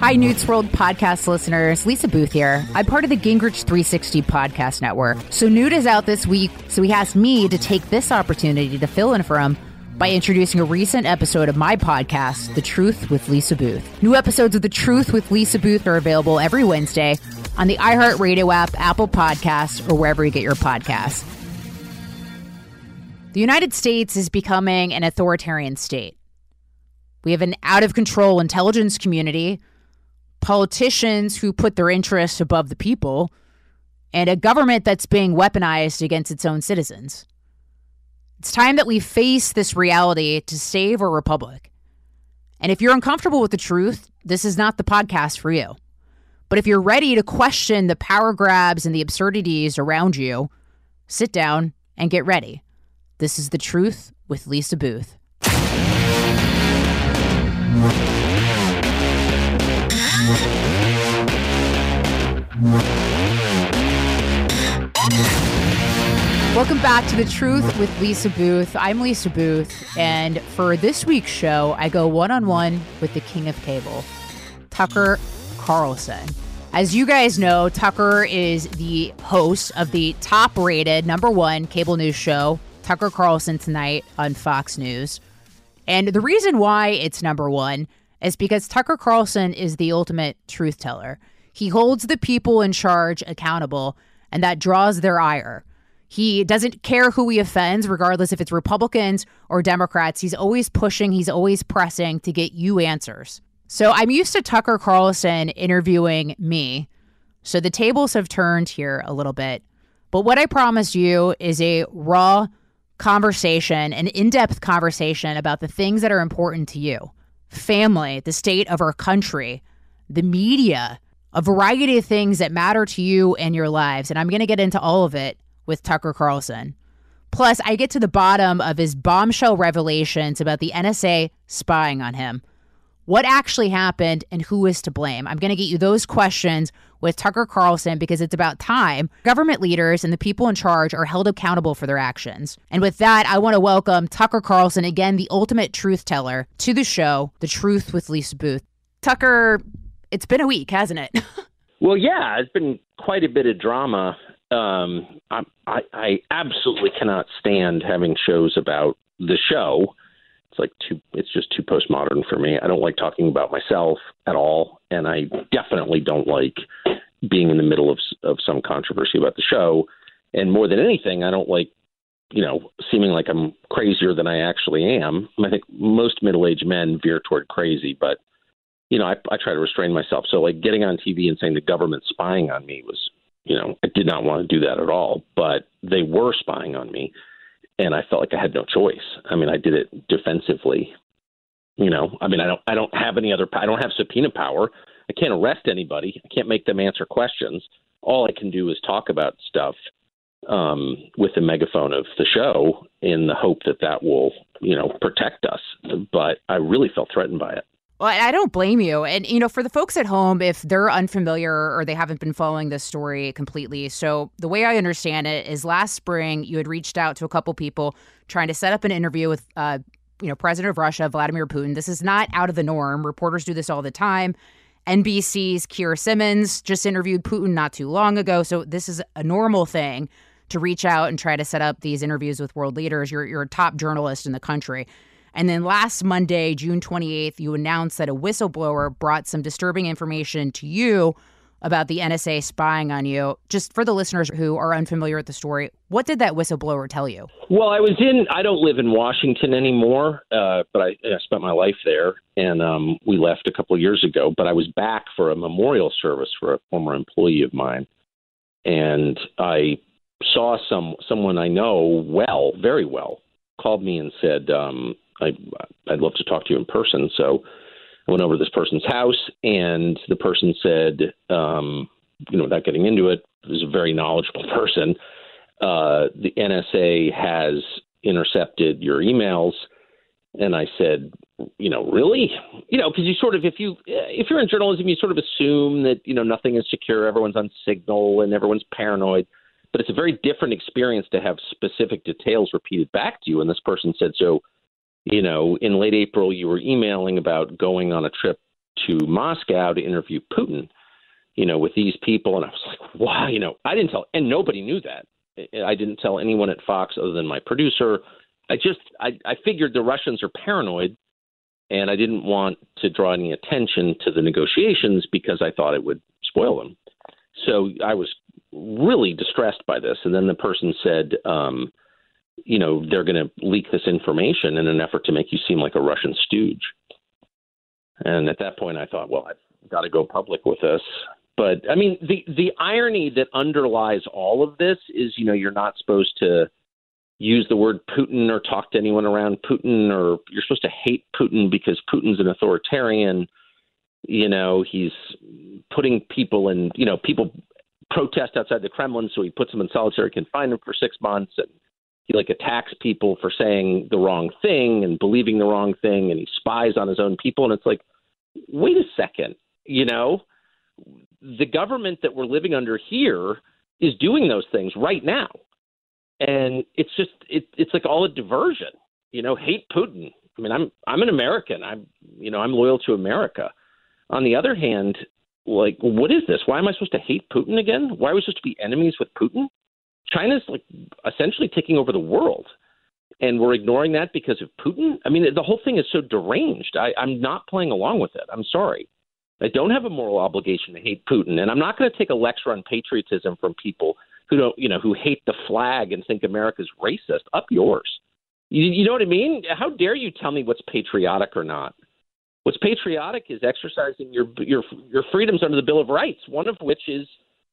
Hi, Newt's World podcast listeners. Lisa Booth here. I'm part of the Gingrich 360 podcast network. So, Newt is out this week, so he asked me to take this opportunity to fill in for him by introducing a recent episode of my podcast, The Truth with Lisa Booth. New episodes of The Truth with Lisa Booth are available every Wednesday on the iHeartRadio app, Apple Podcasts, or wherever you get your podcasts. The United States is becoming an authoritarian state. We have an out of control intelligence community politicians who put their interests above the people, and a government that's being weaponized against its own citizens. It's time that we face this reality to save our republic. And if you're uncomfortable with the truth, this is not the podcast for you. But if you're ready to question the power grabs and the absurdities around you, sit down and get ready. This is The Truth with Lisa Booth. Welcome back to The Truth with Lisa Booth. I'm Lisa Booth, and for this week's show, I go one on one with the king of cable, Tucker Carlson. As you guys know, Tucker is the host of the top rated number one cable news show, Tucker Carlson Tonight on Fox News. And the reason why it's number one is because Tucker Carlson is the ultimate truth teller. He holds the people in charge accountable, and that draws their ire. He doesn't care who he offends, regardless if it's Republicans or Democrats. He's always pushing, he's always pressing to get you answers. So I'm used to Tucker Carlson interviewing me. So the tables have turned here a little bit. But what I promise you is a raw conversation, an in depth conversation about the things that are important to you family, the state of our country, the media, a variety of things that matter to you and your lives. And I'm going to get into all of it with Tucker Carlson. Plus, I get to the bottom of his bombshell revelations about the NSA spying on him. What actually happened and who is to blame? I'm going to get you those questions with Tucker Carlson because it's about time government leaders and the people in charge are held accountable for their actions. And with that, I want to welcome Tucker Carlson, again, the ultimate truth teller, to the show, The Truth with Lisa Booth. Tucker, it's been a week, hasn't it? well, yeah, it's been quite a bit of drama. Um, I, I, I absolutely cannot stand having shows about the show. It's like too. It's just too postmodern for me. I don't like talking about myself at all, and I definitely don't like being in the middle of of some controversy about the show. And more than anything, I don't like you know, seeming like I'm crazier than I actually am. I think most middle-aged men veer toward crazy, but you know, I, I try to restrain myself. So, like getting on TV and saying the government's spying on me was, you know, I did not want to do that at all. But they were spying on me, and I felt like I had no choice. I mean, I did it defensively. You know, I mean, I don't, I don't have any other, I don't have subpoena power. I can't arrest anybody. I can't make them answer questions. All I can do is talk about stuff um, with the megaphone of the show in the hope that that will, you know, protect us. But I really felt threatened by it. Well, I don't blame you. And, you know, for the folks at home, if they're unfamiliar or they haven't been following this story completely. So, the way I understand it is last spring, you had reached out to a couple people trying to set up an interview with, uh, you know, President of Russia, Vladimir Putin. This is not out of the norm. Reporters do this all the time. NBC's Keir Simmons just interviewed Putin not too long ago. So, this is a normal thing to reach out and try to set up these interviews with world leaders. You're, you're a top journalist in the country. And then last Monday, June 28th, you announced that a whistleblower brought some disturbing information to you about the NSA spying on you. Just for the listeners who are unfamiliar with the story, what did that whistleblower tell you? Well, I was in, I don't live in Washington anymore, uh, but I, I, spent my life there. And um, we left a couple of years ago, but I was back for a memorial service for a former employee of mine. And I saw some someone I know well, very well, called me and said, um, I, I'd love to talk to you in person. So I went over to this person's house, and the person said, um, you know, without getting into it, is a very knowledgeable person. Uh, the NSA has intercepted your emails, and I said, you know, really, you know, because you sort of, if you if you're in journalism, you sort of assume that you know nothing is secure, everyone's on signal, and everyone's paranoid. But it's a very different experience to have specific details repeated back to you. And this person said, so you know, in late April, you were emailing about going on a trip to Moscow to interview Putin, you know, with these people. And I was like, wow, you know, I didn't tell, and nobody knew that. I didn't tell anyone at Fox other than my producer. I just, I, I figured the Russians are paranoid, and I didn't want to draw any attention to the negotiations because I thought it would spoil them. So I was really distressed by this. And then the person said, um, you know, they're going to leak this information in an effort to make you seem like a Russian stooge. And at that point, I thought, well, I've got to go public with this. But I mean, the the irony that underlies all of this is, you know, you're not supposed to use the word Putin or talk to anyone around Putin, or you're supposed to hate Putin because Putin's an authoritarian. You know, he's putting people in, you know, people protest outside the Kremlin, so he puts them in solitary confinement for six months and he like attacks people for saying the wrong thing and believing the wrong thing and he spies on his own people and it's like wait a second you know? The government that we're living under here is doing those things right now. And it's just it, it's like all a diversion you know? Hate putin. I mean i'm i'm an american. I'm you know i'm loyal to america. On the other hand like what is this? Why am i supposed to hate putin again? Why are we supposed to be enemies with putin China's like essentially taking over the world, and we're ignoring that because of Putin. I mean, the whole thing is so deranged. I, I'm not playing along with it. I'm sorry. I don't have a moral obligation to hate Putin, and I'm not going to take a lecture on patriotism from people who don't, you know, who hate the flag and think America's racist. Up yours. You, you know what I mean? How dare you tell me what's patriotic or not? What's patriotic is exercising your your your freedoms under the Bill of Rights, one of which is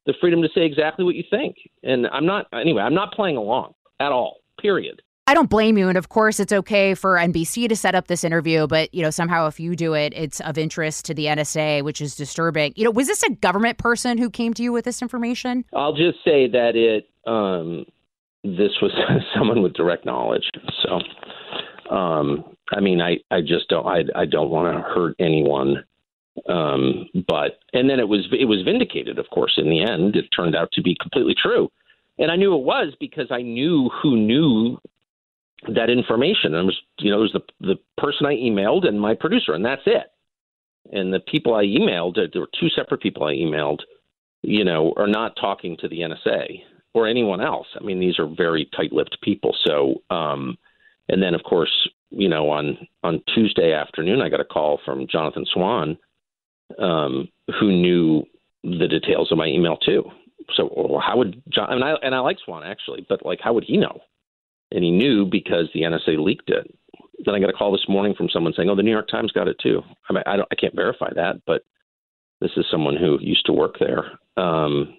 the freedom to say exactly what you think. And I'm not, anyway, I'm not playing along at all, period. I don't blame you. And of course, it's okay for NBC to set up this interview, but, you know, somehow if you do it, it's of interest to the NSA, which is disturbing. You know, was this a government person who came to you with this information? I'll just say that it, um, this was someone with direct knowledge. So, um, I mean, I, I just don't, I, I don't want to hurt anyone um, but and then it was it was vindicated, of course. In the end, it turned out to be completely true, and I knew it was because I knew who knew that information. And it was you know it was the the person I emailed and my producer, and that's it. And the people I emailed, there were two separate people I emailed, you know, are not talking to the NSA or anyone else. I mean, these are very tight-lipped people. So, um, and then of course, you know, on on Tuesday afternoon, I got a call from Jonathan Swan um, who knew the details of my email too. So how would John and I and I like Swan actually, but like how would he know? and he knew because the NSA leaked it. Then I got a call this morning from someone saying, "Oh, the New York Times got it too." I mean, I don't, I can't verify that, but this is someone who used to work there. Um,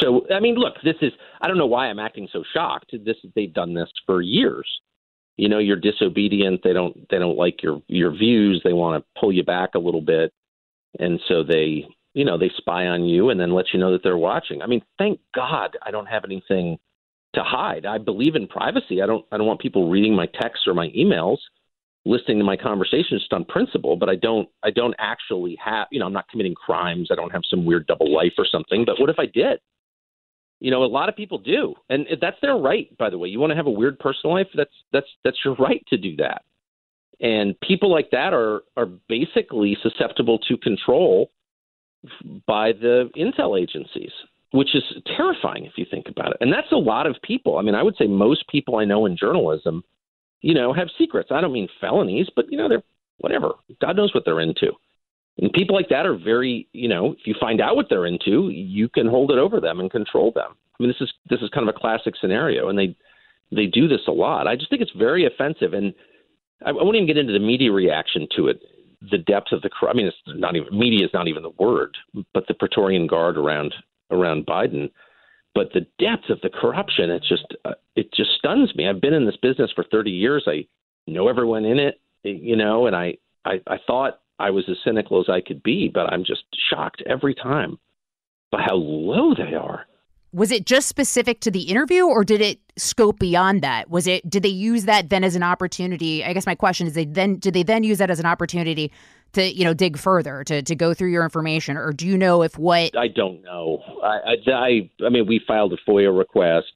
so, I mean, look, this is, I don't know why I'm acting so shocked. This, they've done this for years. You know, you're disobedient. They don't, they don't like your, your views. They want to pull you back a little bit. And so they, you know, they spy on you and then let you know that they're watching. I mean, thank God I don't have anything to hide. I believe in privacy. I don't, I don't want people reading my texts or my emails listening to my conversations just on principle, but I don't I don't actually have you know, I'm not committing crimes. I don't have some weird double life or something. But what if I did? You know, a lot of people do. And that's their right, by the way. You want to have a weird personal life, that's that's that's your right to do that. And people like that are are basically susceptible to control by the intel agencies, which is terrifying if you think about it. And that's a lot of people. I mean, I would say most people I know in journalism you know, have secrets. I don't mean felonies, but you know, they're whatever. God knows what they're into. And people like that are very, you know, if you find out what they're into, you can hold it over them and control them. I mean, this is this is kind of a classic scenario, and they they do this a lot. I just think it's very offensive, and I, I won't even get into the media reaction to it. The depth of the, I mean, it's not even media is not even the word, but the Praetorian Guard around around Biden. But the depth of the corruption it's just uh, it just stuns me. I've been in this business for 30 years. I know everyone in it you know and i i, I thought i was as cynical as i could be but i'm just shocked every time by how low they are was it just specific to the interview or did it scope beyond that? Was it did they use that then as an opportunity? I guess my question is they then did they then use that as an opportunity to you know dig further to to go through your information? Or do you know if what I don't know. I I I, mean we filed a FOIA request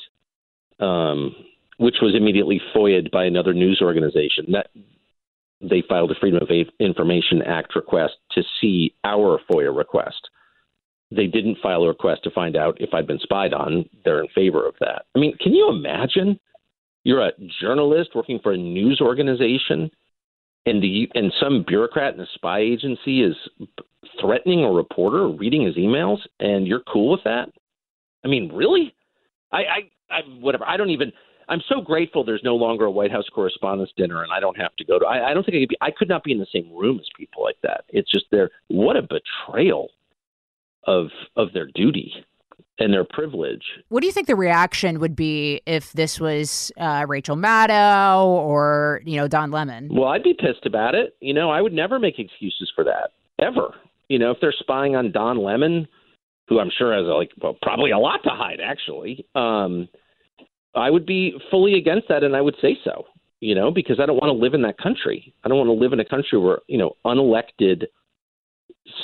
um, which was immediately FOIA'd by another news organization. That they filed a Freedom of Information Act request to see our FOIA request they didn't file a request to find out if I'd been spied on they're in favor of that I mean can you imagine you're a journalist working for a news organization and the and some bureaucrat in a spy agency is threatening a reporter reading his emails, and you're cool with that? I mean, really? I, I, I whatever. I don't even. I'm so grateful there's no longer a White House Correspondents' Dinner, and I don't have to go to. I, I don't think I could be. I could not be in the same room as people like that. It's just their what a betrayal of of their duty and their privilege. What do you think the reaction would be if this was uh, Rachel Maddow or you know Don Lemon? Well, I'd be pissed about it. You know, I would never make excuses for that ever. You know, if they're spying on Don Lemon, who I'm sure has like well, probably a lot to hide, actually, um, I would be fully against that, and I would say so. You know, because I don't want to live in that country. I don't want to live in a country where you know unelected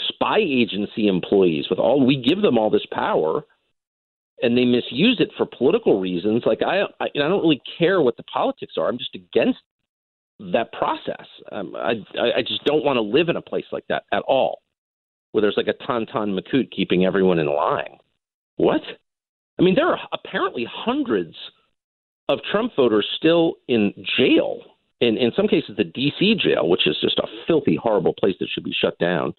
spy agency employees with all we give them all this power and they misuse it for political reasons. Like I, I, I don't really care what the politics are. I'm just against that process. Um, I, I just don't want to live in a place like that at all, where there's like a Tonton Macoute keeping everyone in line. What? I mean, there are apparently hundreds of Trump voters still in jail. In in some cases, the D.C. jail, which is just a filthy, horrible place that should be shut down.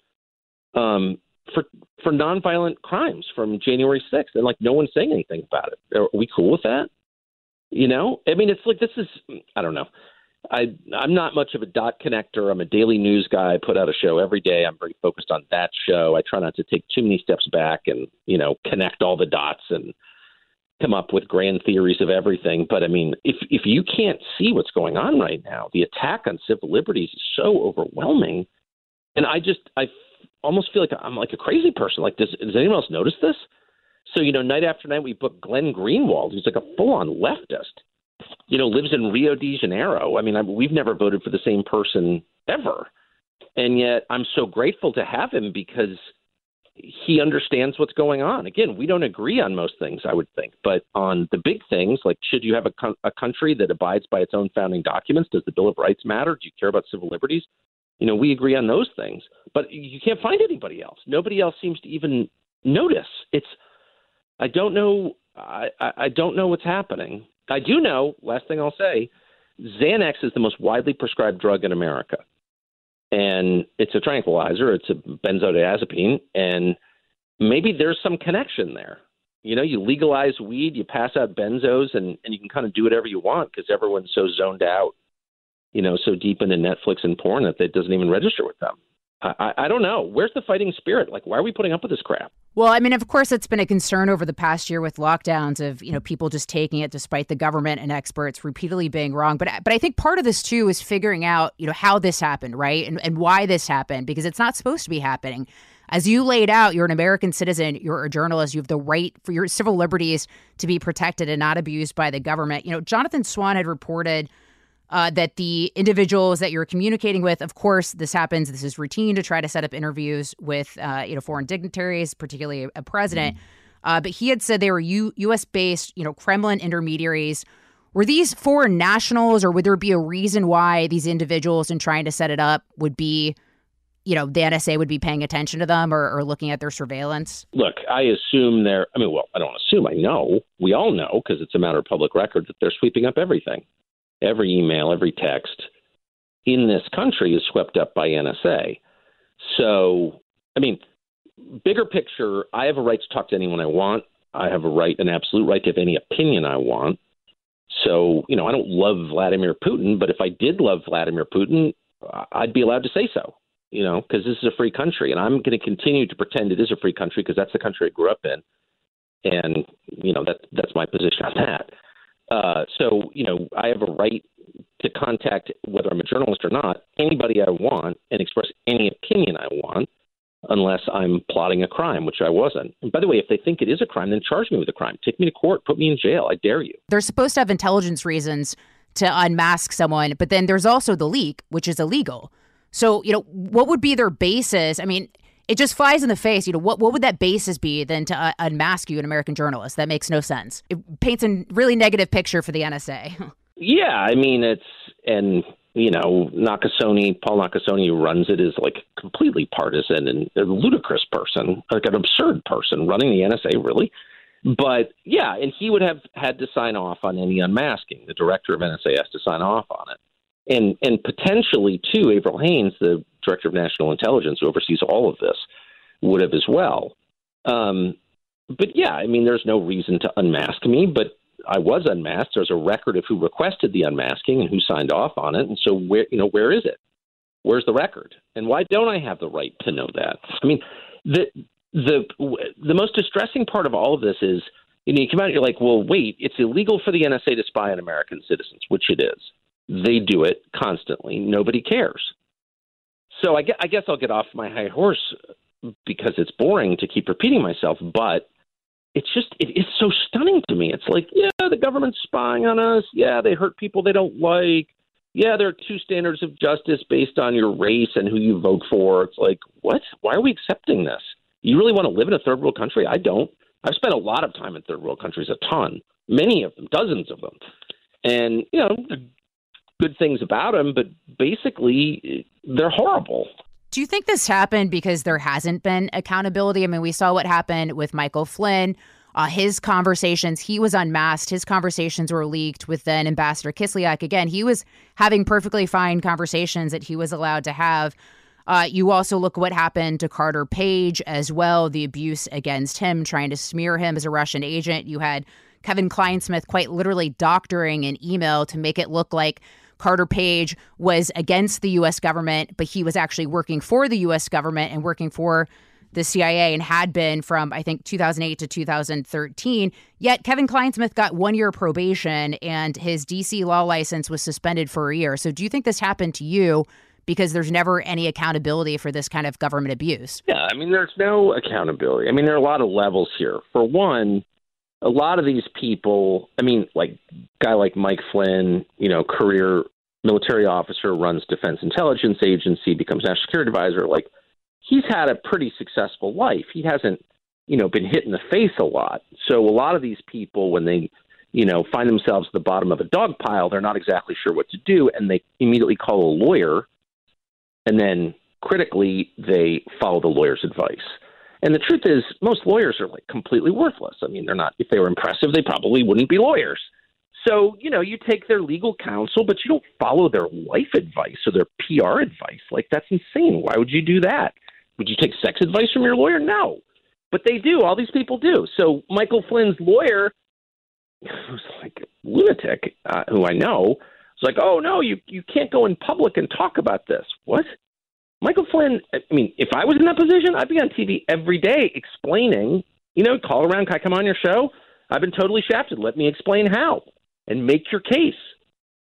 Um, for for nonviolent crimes from January 6th, and like no one's saying anything about it. Are we cool with that? You know, I mean, it's like this is I don't know. I I'm not much of a dot connector. I'm a daily news guy. I put out a show every day. I'm very focused on that show. I try not to take too many steps back and you know connect all the dots and come up with grand theories of everything. But I mean, if if you can't see what's going on right now, the attack on civil liberties is so overwhelming. And I just I almost feel like I'm like a crazy person. Like, does does anyone else notice this? So you know, night after night, we book Glenn Greenwald, who's like a full-on leftist. You know, lives in Rio de Janeiro. I mean, I, we've never voted for the same person ever, and yet I'm so grateful to have him because he understands what's going on. Again, we don't agree on most things, I would think, but on the big things, like should you have a, co- a country that abides by its own founding documents? Does the Bill of Rights matter? Do you care about civil liberties? You know, we agree on those things, but you can't find anybody else. Nobody else seems to even notice. It's I don't know. I, I don't know what's happening. I do know. Last thing I'll say, Xanax is the most widely prescribed drug in America, and it's a tranquilizer. It's a benzodiazepine, and maybe there's some connection there You know, you legalize weed, you pass out benzos, and, and you can kind of do whatever you want because everyone's so zoned out, you know, so deep into Netflix and porn that it doesn't even register with them. I, I don't know. Where's the fighting spirit? Like, why are we putting up with this crap? Well, I mean, of course, it's been a concern over the past year with lockdowns of you know people just taking it despite the government and experts repeatedly being wrong. But but I think part of this too is figuring out you know how this happened, right, and and why this happened because it's not supposed to be happening. As you laid out, you're an American citizen, you're a journalist, you have the right for your civil liberties to be protected and not abused by the government. You know, Jonathan Swan had reported uh, that the individuals that you're communicating with, of course, this happens. This is routine to try to set up interviews with, uh, you know, foreign dignitaries, particularly a president. Uh, but he had said they were U- U.S. based, you know, Kremlin intermediaries. Were these foreign nationals, or would there be a reason why these individuals, in trying to set it up, would be, you know, the NSA would be paying attention to them or, or looking at their surveillance? Look, I assume they're. I mean, well, I don't assume. I know. We all know because it's a matter of public record that they're sweeping up everything every email, every text in this country is swept up by NSA. So, I mean, bigger picture, I have a right to talk to anyone I want. I have a right, an absolute right to have any opinion I want. So, you know, I don't love Vladimir Putin, but if I did love Vladimir Putin, I'd be allowed to say so, you know, because this is a free country. And I'm going to continue to pretend it is a free country because that's the country I grew up in. And, you know, that that's my position on that. Uh, so, you know, I have a right to contact, whether I'm a journalist or not, anybody I want and express any opinion I want, unless I'm plotting a crime, which I wasn't. And by the way, if they think it is a crime, then charge me with a crime. Take me to court, put me in jail. I dare you. They're supposed to have intelligence reasons to unmask someone, but then there's also the leak, which is illegal. So, you know, what would be their basis? I mean, it just flies in the face. You know, what what would that basis be then to uh, unmask you, an American journalist? That makes no sense. It paints a really negative picture for the NSA. yeah, I mean it's and you know Nakasone, Paul Nakasone, who runs it, is like completely partisan and a ludicrous person, like an absurd person running the NSA, really. But yeah, and he would have had to sign off on any unmasking. The director of NSA has to sign off on it and and potentially too, Avril Haines, the director of national intelligence, who oversees all of this, would have as well. Um, but yeah, I mean, there's no reason to unmask me, but I was unmasked. There's a record of who requested the unmasking and who signed off on it, and so where you know where is it? Where's the record? And why don't I have the right to know that? I mean, the the the most distressing part of all of this is you know you come out and you're like, well, wait, it's illegal for the NSA to spy on American citizens, which it is. They do it constantly. Nobody cares. So I guess, I guess I'll get off my high horse because it's boring to keep repeating myself, but it's just it is so stunning to me. It's like, yeah, the government's spying on us. Yeah, they hurt people they don't like. Yeah, there are two standards of justice based on your race and who you vote for. It's like, what? Why are we accepting this? You really want to live in a third world country? I don't. I've spent a lot of time in third world countries, a ton, many of them, dozens of them. And, you know, good things about them, but basically they're horrible. Do you think this happened because there hasn't been accountability? I mean, we saw what happened with Michael Flynn. Uh, his conversations, he was unmasked. His conversations were leaked with then Ambassador Kislyak. Again, he was having perfectly fine conversations that he was allowed to have. Uh, you also look what happened to Carter Page as well, the abuse against him, trying to smear him as a Russian agent. You had Kevin Clinesmith quite literally doctoring an email to make it look like Carter Page was against the U.S. government, but he was actually working for the U.S. government and working for the CIA and had been from, I think, 2008 to 2013. Yet Kevin Clinesmith got one year probation and his DC law license was suspended for a year. So do you think this happened to you? Because there's never any accountability for this kind of government abuse. Yeah, I mean, there's no accountability. I mean, there are a lot of levels here. For one, a lot of these people, I mean, like guy like Mike Flynn, you know, career military officer, runs Defense Intelligence Agency, becomes national security advisor. Like he's had a pretty successful life. He hasn't, you know, been hit in the face a lot. So a lot of these people, when they, you know, find themselves at the bottom of a dog pile, they're not exactly sure what to do, and they immediately call a lawyer, and then critically they follow the lawyer's advice. And the truth is, most lawyers are like completely worthless. I mean, they're not. If they were impressive, they probably wouldn't be lawyers. So you know, you take their legal counsel, but you don't follow their life advice or their PR advice. Like that's insane. Why would you do that? Would you take sex advice from your lawyer? No. but they do. All these people do. So Michael Flynn's lawyer, who's like a lunatic, uh, who I know, was like, "Oh no, you you can't go in public and talk about this." What? Michael Flynn. I mean, if I was in that position, I'd be on TV every day explaining. You know, call around. Can I come on your show? I've been totally shafted. Let me explain how and make your case.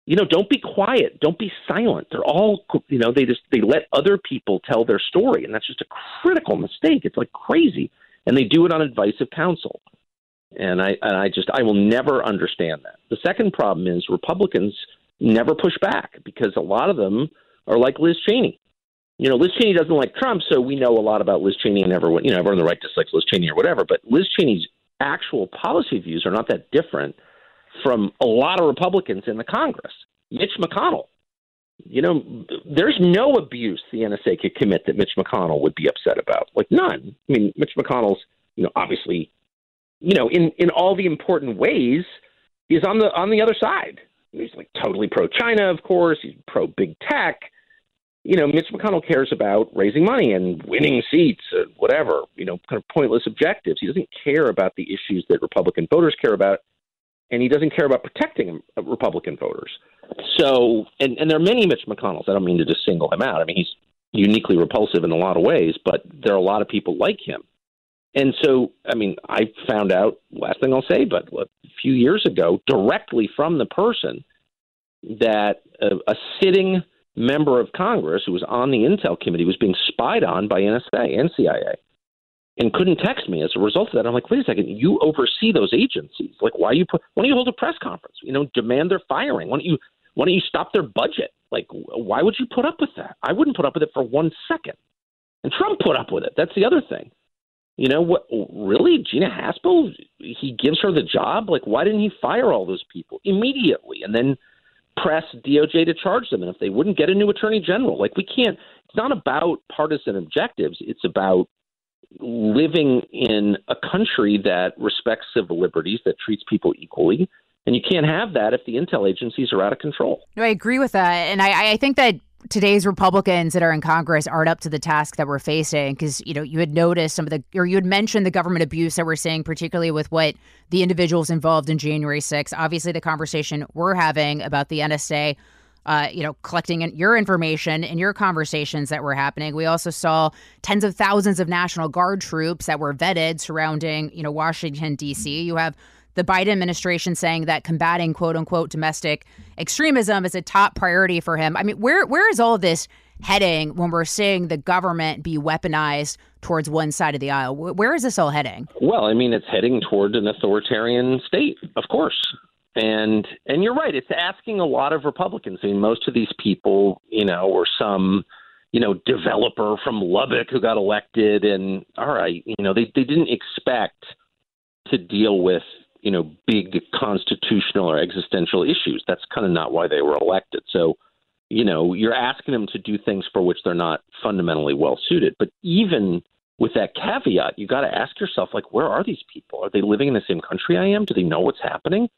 You know, don't be quiet. Don't be silent. They're all, you know, they just they let other people tell their story, and that's just a critical mistake. It's like crazy and they do it on advice of counsel. And I and I just I will never understand that. The second problem is Republicans never push back because a lot of them are like Liz Cheney. You know, Liz Cheney doesn't like Trump, so we know a lot about Liz Cheney and everyone, you know, everyone on the right dislikes Liz Cheney or whatever. But Liz Cheney's actual policy views are not that different from a lot of Republicans in the Congress. Mitch McConnell, you know, there's no abuse the NSA could commit that Mitch McConnell would be upset about. Like none. I mean, Mitch McConnell's, you know, obviously, you know, in in all the important ways, he's on the on the other side. He's like totally pro China, of course. He's pro big tech. You know, Mitch McConnell cares about raising money and winning seats, or whatever. You know, kind of pointless objectives. He doesn't care about the issues that Republican voters care about, and he doesn't care about protecting uh, Republican voters. So, and, and there are many Mitch McConnells. I don't mean to just single him out. I mean, he's uniquely repulsive in a lot of ways, but there are a lot of people like him. And so, I mean, I found out, last thing I'll say, but a few years ago, directly from the person, that a, a sitting member of Congress who was on the Intel committee was being spied on by NSA and CIA and couldn't text me as a result of that. I'm like, wait a second, you oversee those agencies. Like, why you put? Why don't you hold a press conference? You know, demand their firing. Why don't you? Why don't you stop their budget? Like, why would you put up with that? I wouldn't put up with it for one second. And Trump put up with it. That's the other thing. You know what? Really, Gina Haspel? He gives her the job. Like, why didn't he fire all those people immediately and then press DOJ to charge them? And if they wouldn't get a new attorney general, like we can't. It's not about partisan objectives. It's about living in a country that respects civil liberties, that treats people equally. And you can't have that if the intel agencies are out of control. No, I agree with that. And I, I think that today's Republicans that are in Congress aren't up to the task that we're facing because you know you had noticed some of the or you had mentioned the government abuse that we're seeing, particularly with what the individuals involved in January 6th. Obviously, the conversation we're having about the NSA uh, you know, collecting your information in your conversations that were happening. We also saw tens of thousands of National Guard troops that were vetted surrounding, you know, Washington, D.C. You have the Biden administration saying that combating quote unquote domestic extremism is a top priority for him. I mean, where where is all of this heading when we're seeing the government be weaponized towards one side of the aisle? Where is this all heading? Well, I mean, it's heading toward an authoritarian state, of course. And and you're right. It's asking a lot of Republicans. I mean, most of these people, you know, or some, you know, developer from Lubbock who got elected, and all right, you know, they they didn't expect to deal with you know big constitutional or existential issues. That's kind of not why they were elected. So, you know, you're asking them to do things for which they're not fundamentally well suited. But even with that caveat, you got to ask yourself, like, where are these people? Are they living in the same country I am? Do they know what's happening?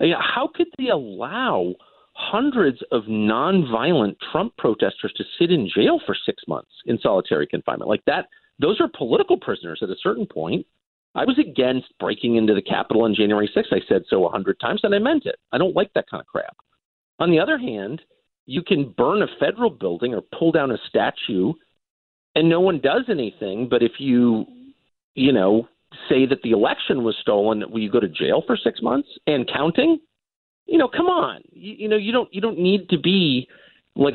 How could they allow hundreds of nonviolent Trump protesters to sit in jail for six months in solitary confinement? Like that, those are political prisoners at a certain point. I was against breaking into the Capitol on January 6th. I said so a hundred times, and I meant it. I don't like that kind of crap. On the other hand, you can burn a federal building or pull down a statue, and no one does anything. But if you, you know, say that the election was stolen, will you go to jail for six months and counting? You know, come on. You, you know, you don't you don't need to be like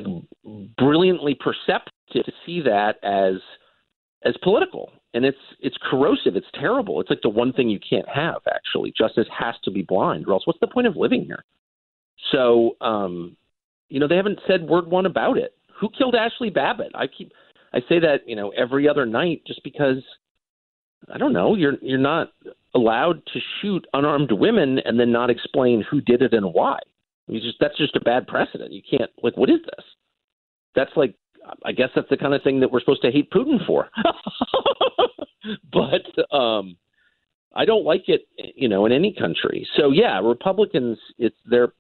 brilliantly perceptive to see that as as political. And it's it's corrosive. It's terrible. It's like the one thing you can't have. Actually, justice has to be blind, or else what's the point of living here? So, um, you know, they haven't said word one about it. Who killed Ashley Babbitt? I keep I say that you know every other night just because I don't know. You're you're not allowed to shoot unarmed women and then not explain who did it and why. You just that's just a bad precedent. You can't like what is this? That's like I guess that's the kind of thing that we're supposed to hate Putin for. but um I don't like it, you know, in any country. So yeah, Republicans it's they're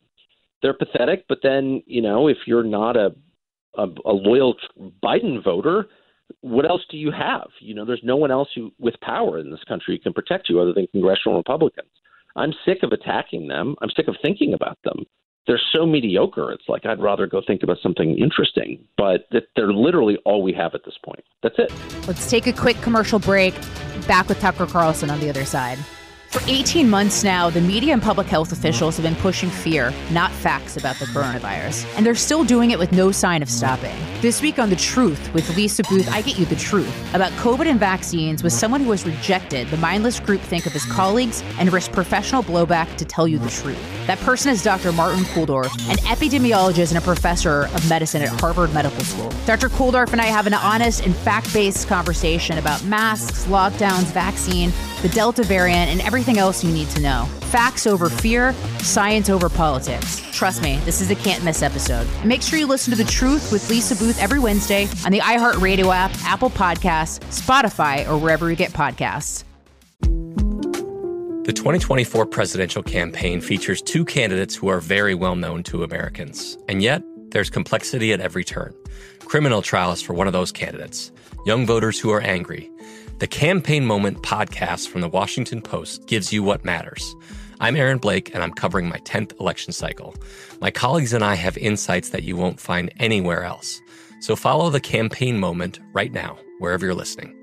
they're pathetic, but then, you know, if you're not a a, a loyal Biden voter, what else do you have? You know, there's no one else who, with power in this country who can protect you other than congressional Republicans. I'm sick of attacking them. I'm sick of thinking about them. They're so mediocre. It's like I'd rather go think about something interesting, but they're literally all we have at this point. That's it. Let's take a quick commercial break. Back with Tucker Carlson on the other side. For 18 months now, the media and public health officials have been pushing fear, not facts, about the coronavirus. And they're still doing it with no sign of stopping. This week on The Truth with Lisa Booth, I get you the truth about COVID and vaccines with someone who has rejected the mindless groupthink of his colleagues and risked professional blowback to tell you the truth. That person is Dr. Martin Kulldorff, an epidemiologist and a professor of medicine at Harvard Medical School. Dr. Kulldorff and I have an honest and fact based conversation about masks, lockdowns, vaccine, the Delta variant, and everything else you need to know. Facts over fear, science over politics. Trust me, this is a can't miss episode. Make sure you listen to The Truth with Lisa Booth every Wednesday on the iHeartRadio app, Apple Podcasts, Spotify, or wherever you get podcasts. The 2024 presidential campaign features two candidates who are very well known to Americans. And yet, there's complexity at every turn. Criminal trials for one of those candidates, young voters who are angry, the Campaign Moment podcast from the Washington Post gives you what matters. I'm Aaron Blake, and I'm covering my 10th election cycle. My colleagues and I have insights that you won't find anywhere else. So follow the Campaign Moment right now, wherever you're listening.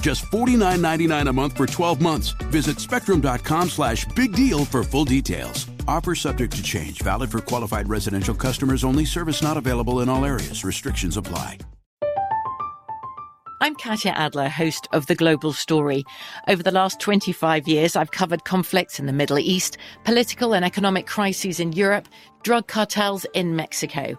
Just $49.99 a month for 12 months. Visit spectrum.com slash big deal for full details. Offer subject to change. Valid for qualified residential customers only. Service not available in all areas. Restrictions apply. I'm Katya Adler, host of The Global Story. Over the last 25 years, I've covered conflicts in the Middle East, political and economic crises in Europe, drug cartels in Mexico.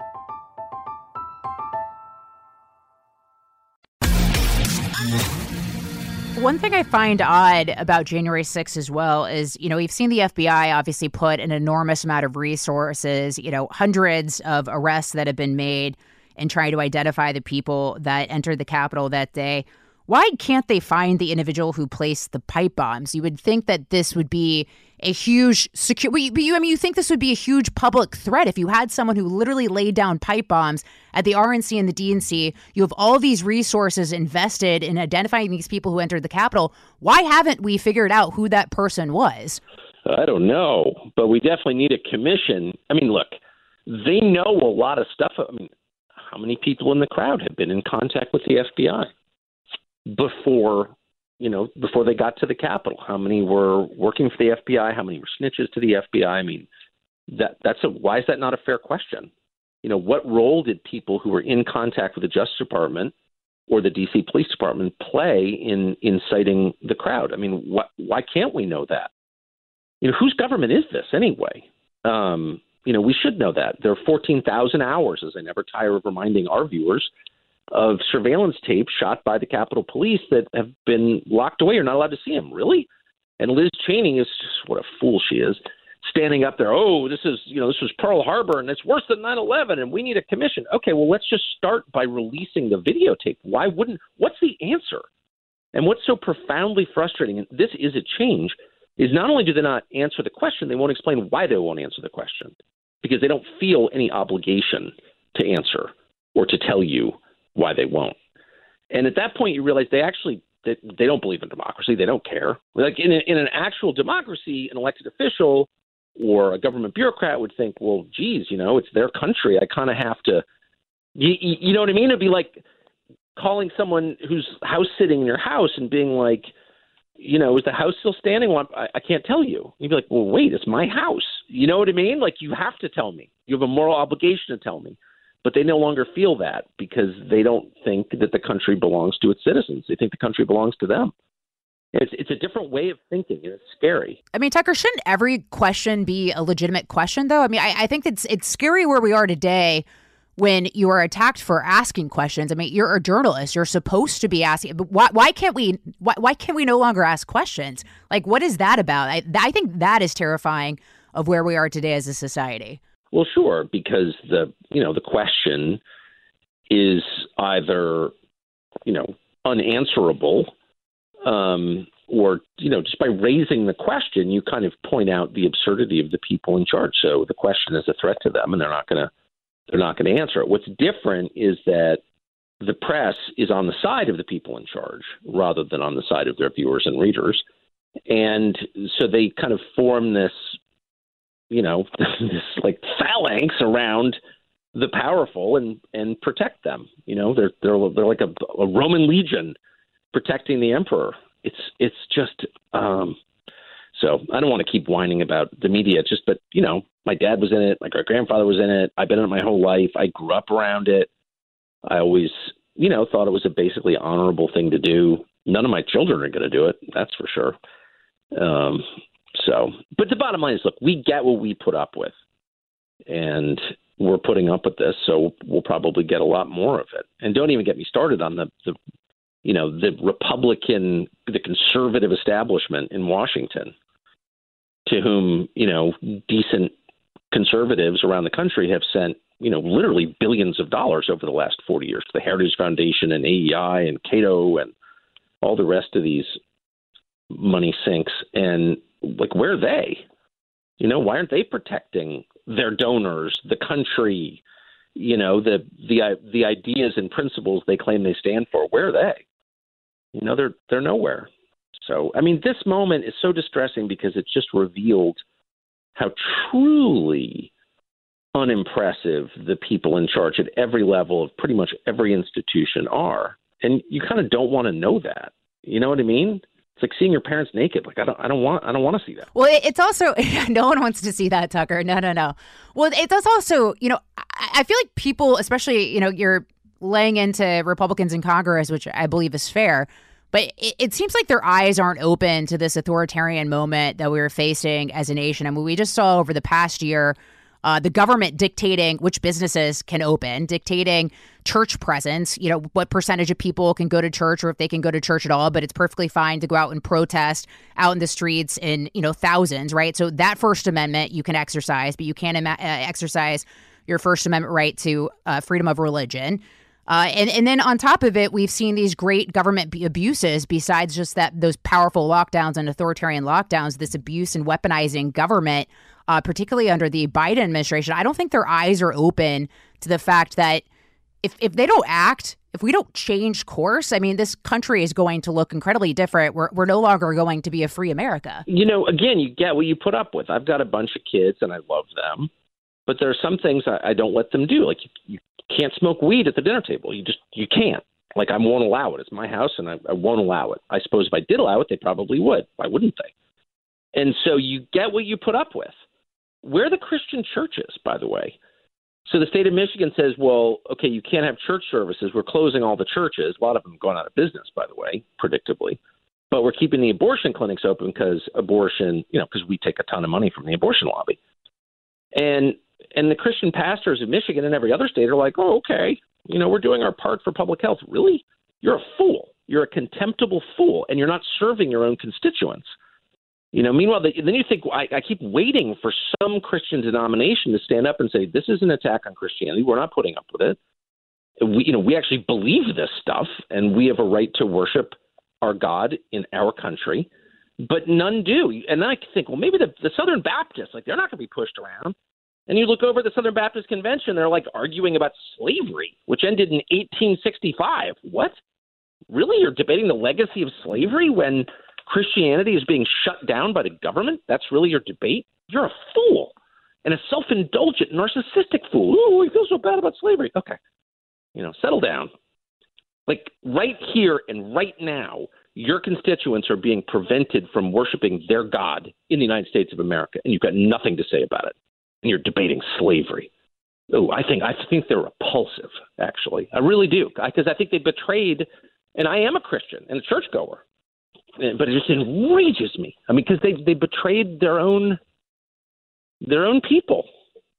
One thing I find odd about January 6th as well is, you know, we've seen the FBI obviously put an enormous amount of resources, you know, hundreds of arrests that have been made in trying to identify the people that entered the Capitol that day. Why can't they find the individual who placed the pipe bombs? You would think that this would be a huge secure. But you, I mean, you think this would be a huge public threat if you had someone who literally laid down pipe bombs at the RNC and the DNC. You have all these resources invested in identifying these people who entered the Capitol. Why haven't we figured out who that person was? I don't know, but we definitely need a commission. I mean, look, they know a lot of stuff. I mean, how many people in the crowd have been in contact with the FBI before you know, before they got to the Capitol. How many were working for the FBI? How many were snitches to the FBI? I mean, that that's a why is that not a fair question? You know, what role did people who were in contact with the Justice Department or the DC Police Department play in inciting the crowd? I mean, wh- why can't we know that? You know, whose government is this anyway? Um, you know, we should know that. There are 14,000 hours, as I never tire of reminding our viewers, of surveillance tape shot by the Capitol Police that have been locked away. You're not allowed to see them, really. And Liz Cheney is just what a fool she is, standing up there. Oh, this is you know this was Pearl Harbor and it's worse than 9/11 and we need a commission. Okay, well let's just start by releasing the videotape. Why wouldn't? What's the answer? And what's so profoundly frustrating, and this is a change, is not only do they not answer the question, they won't explain why they won't answer the question because they don't feel any obligation to answer or to tell you why they won't. And at that point, you realize they actually they, they don't believe in democracy. They don't care. Like in a, in an actual democracy, an elected official or a government bureaucrat would think, well, geez, you know, it's their country. I kind of have to, you, you know what I mean? It'd be like calling someone who's house sitting in your house and being like, you know, is the house still standing? Well, I, I can't tell you. You'd be like, well, wait, it's my house. You know what I mean? Like, you have to tell me. You have a moral obligation to tell me. But they no longer feel that because they don't think that the country belongs to its citizens. They think the country belongs to them. It's it's a different way of thinking, and it's scary. I mean, Tucker, shouldn't every question be a legitimate question, though? I mean, I, I think it's it's scary where we are today when you are attacked for asking questions. I mean, you're a journalist; you're supposed to be asking. But why why can't we why why can't we no longer ask questions? Like, what is that about? I I think that is terrifying of where we are today as a society. Well, sure, because the you know the question is either you know unanswerable um, or you know just by raising the question you kind of point out the absurdity of the people in charge. So the question is a threat to them and they're not going to they're not going to answer it. What's different is that the press is on the side of the people in charge rather than on the side of their viewers and readers. And so they kind of form this you know this like phalanx around the powerful and and protect them you know they're they're they're like a, a roman legion protecting the emperor. It's it's just um, so I don't want to keep whining about the media. Just but you know, my dad was in it, my great grandfather was in it. I've been in it my whole life. I grew up around it. I always you know thought it was a basically honorable thing to do. None of my children are going to do it. That's for sure. Um, so, but the bottom line is, look, we get what we put up with, and we're putting up with this, so we'll probably get a lot more of it. And don't even get me started on the the you know, the Republican, the conservative establishment in Washington, to whom, you know, decent conservatives around the country have sent, you know, literally billions of dollars over the last 40 years to the Heritage Foundation and AEI and Cato and all the rest of these money sinks. And, like, where are they? You know, why aren't they protecting their donors, the country, you know, the the the ideas and principles they claim they stand for? Where are they? you know they're they're nowhere. So I mean, this moment is so distressing because it's just revealed how truly unimpressive the people in charge at every level of pretty much every institution are, and you kind of don't want to know that. You know what I mean? It's like seeing your parents naked. Like I don't, I don't want, I don't want to see that. Well, it's also no one wants to see that, Tucker. No, no, no. Well, it does also, you know, I feel like people, especially, you know, you're laying into Republicans in Congress, which I believe is fair. But it, it, seems like their eyes aren't open to this authoritarian moment that we were facing as a nation. I mean, we just saw over the past year uh, the government dictating which businesses can open, dictating church presence, you know, what percentage of people can go to church or if they can go to church at all, but it's perfectly fine to go out and protest out in the streets in, you know, thousands, right? So that First Amendment you can exercise, but you can't uh, exercise your First Amendment right to uh, freedom of religion. Uh, and and then on top of it, we've seen these great government abuses. Besides just that, those powerful lockdowns and authoritarian lockdowns, this abuse and weaponizing government, uh, particularly under the Biden administration. I don't think their eyes are open to the fact that if if they don't act, if we don't change course, I mean, this country is going to look incredibly different. We're we're no longer going to be a free America. You know, again, you get what you put up with. I've got a bunch of kids, and I love them but there are some things I, I don't let them do. Like you, you can't smoke weed at the dinner table. You just you can't. Like I won't allow it. It's my house, and I, I won't allow it. I suppose if I did allow it, they probably would. Why wouldn't they? And so you get what you put up with. Where the Christian churches, by the way? So the state of Michigan says, well, okay, you can't have church services. We're closing all the churches. A lot of them going out of business, by the way, predictably. But we're keeping the abortion clinics open because abortion, you know, because we take a ton of money from the abortion lobby. And and the Christian pastors in Michigan and every other state are like, oh, okay, you know, we're doing our part for public health. Really? You're a fool. You're a contemptible fool, and you're not serving your own constituents. You know, meanwhile, the, then you think I, I keep waiting for some Christian denomination to stand up and say, "This is an attack on Christianity. We're not putting up with it. We, you know, we actually believe this stuff, and we have a right to worship our God in our country." But none do, and then I think, well, maybe the, the Southern Baptists, like they're not going to be pushed around. And you look over at the Southern Baptist Convention, they're like arguing about slavery, which ended in 1865. What? Really? You're debating the legacy of slavery when Christianity is being shut down by the government? That's really your debate? You're a fool and a self indulgent, narcissistic fool. Oh, we feel so bad about slavery. Okay. You know, settle down. Like right here and right now, your constituents are being prevented from worshiping their God in the United States of America, and you've got nothing to say about it. And you're debating slavery. Oh, I think I think they're repulsive. Actually, I really do, because I think they betrayed. And I am a Christian and a churchgoer, but it just enrages me. I mean, because they they betrayed their own their own people.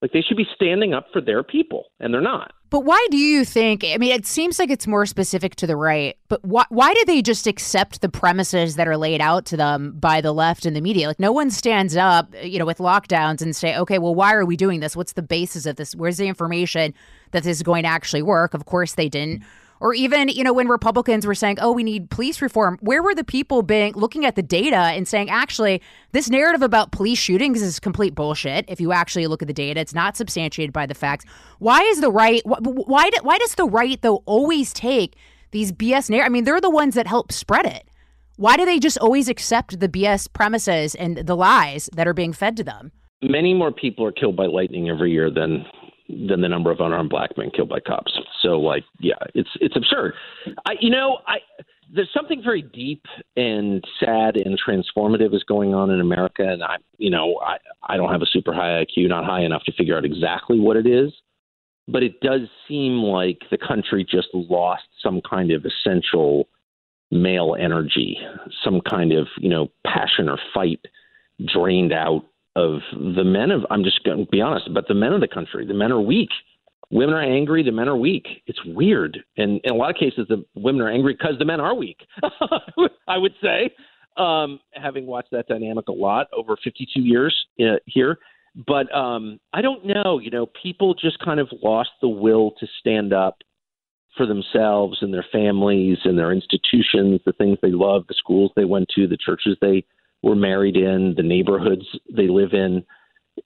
Like they should be standing up for their people, and they're not. But why do you think? I mean, it seems like it's more specific to the right. But why, why do they just accept the premises that are laid out to them by the left and the media? Like, no one stands up, you know, with lockdowns and say, okay, well, why are we doing this? What's the basis of this? Where's the information that this is going to actually work? Of course, they didn't. Or even, you know, when Republicans were saying, "Oh, we need police reform," where were the people being looking at the data and saying, "Actually, this narrative about police shootings is complete bullshit." If you actually look at the data, it's not substantiated by the facts. Why is the right? Why? Why does the right though always take these BS narratives? I mean, they're the ones that help spread it. Why do they just always accept the BS premises and the lies that are being fed to them? Many more people are killed by lightning every year than than the number of unarmed black men killed by cops. So like, yeah, it's it's absurd. I you know, I there's something very deep and sad and transformative is going on in America and I you know, I I don't have a super high IQ, not high enough to figure out exactly what it is, but it does seem like the country just lost some kind of essential male energy, some kind of, you know, passion or fight drained out of the men of I'm just going to be honest, but the men of the country, the men are weak. Women are angry, the men are weak. It's weird. And in a lot of cases the women are angry because the men are weak. I would say. Um, having watched that dynamic a lot over 52 years uh, here, but um, I don't know. You know, people just kind of lost the will to stand up for themselves and their families and their institutions, the things they love, the schools they went to, the churches they were married in, the neighborhoods they live in.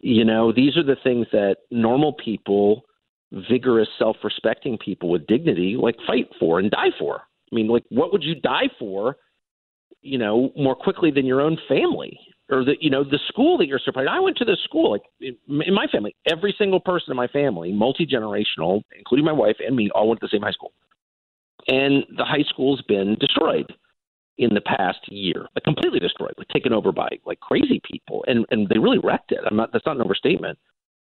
You know, these are the things that normal people, vigorous, self respecting people with dignity, like fight for and die for. I mean, like, what would you die for, you know, more quickly than your own family? Or the you know the school that you're supporting. I went to the school like in my family. Every single person in my family, multi generational, including my wife and me, all went to the same high school, and the high school's been destroyed in the past year, like completely destroyed, like taken over by like crazy people, and and they really wrecked it. I'm not that's not an overstatement.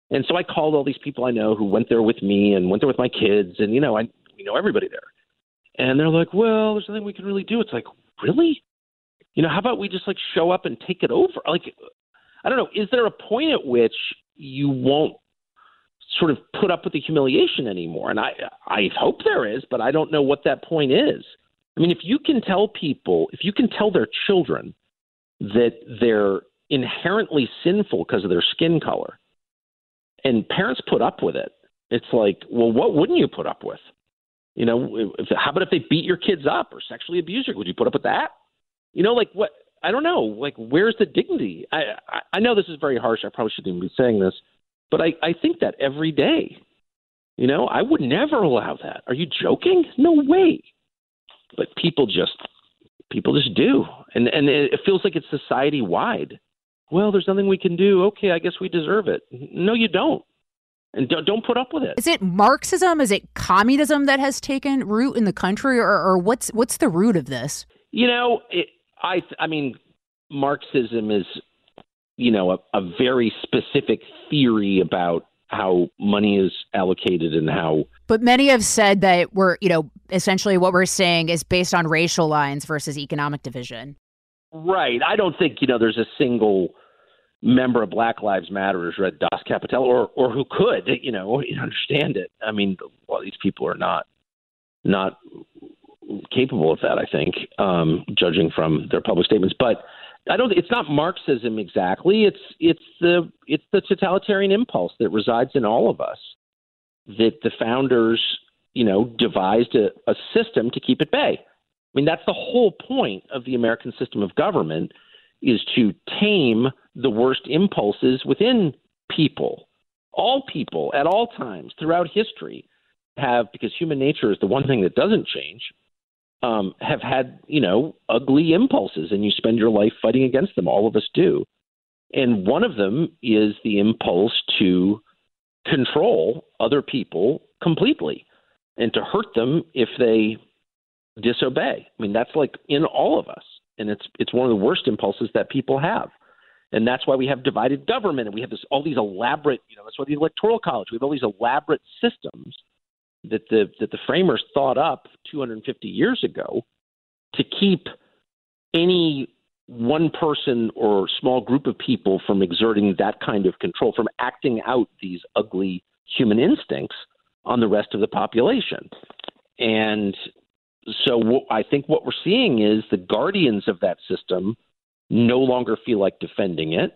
And so I called all these people I know who went there with me and went there with my kids, and you know I you know everybody there, and they're like, well, there's nothing we can really do. It's like really, you know, how about we just like show up and take it over? Like, I don't know, is there a point at which you won't sort of put up with the humiliation anymore? And I I hope there is, but I don't know what that point is. I mean, if you can tell people, if you can tell their children that they're inherently sinful because of their skin color, and parents put up with it, it's like, well, what wouldn't you put up with? You know, if, how about if they beat your kids up or sexually abuse you? Would you put up with that? You know, like what? I don't know. Like, where's the dignity? I I, I know this is very harsh. I probably shouldn't even be saying this, but I I think that every day. You know, I would never allow that. Are you joking? No way but people just people just do, and and it feels like it's society wide. Well, there's nothing we can do. Okay, I guess we deserve it. No, you don't. And don't, don't put up with it. Is it Marxism? Is it communism that has taken root in the country, or, or what's what's the root of this? You know, it, I I mean, Marxism is you know a, a very specific theory about how money is allocated and how. But many have said that we're, you know, essentially what we're saying is based on racial lines versus economic division. Right. I don't think, you know, there's a single member of Black Lives Matter who's read Das Kapital or, or who could, you know, understand it. I mean, well, these people are not, not capable of that, I think, um, judging from their public statements. But, I don't. It's not Marxism exactly. It's it's the it's the totalitarian impulse that resides in all of us. That the founders, you know, devised a, a system to keep at bay. I mean, that's the whole point of the American system of government is to tame the worst impulses within people. All people at all times throughout history have, because human nature is the one thing that doesn't change, um, have had you know ugly impulses, and you spend your life fighting against them. All of us do, And one of them is the impulse to control other people completely and to hurt them if they disobey. I mean, that's like in all of us. And it's it's one of the worst impulses that people have. And that's why we have divided government and we have this all these elaborate, you know, that's why the electoral college, we have all these elaborate systems that the that the framers thought up 250 years ago to keep any one person or small group of people from exerting that kind of control, from acting out these ugly human instincts on the rest of the population. And so I think what we're seeing is the guardians of that system no longer feel like defending it,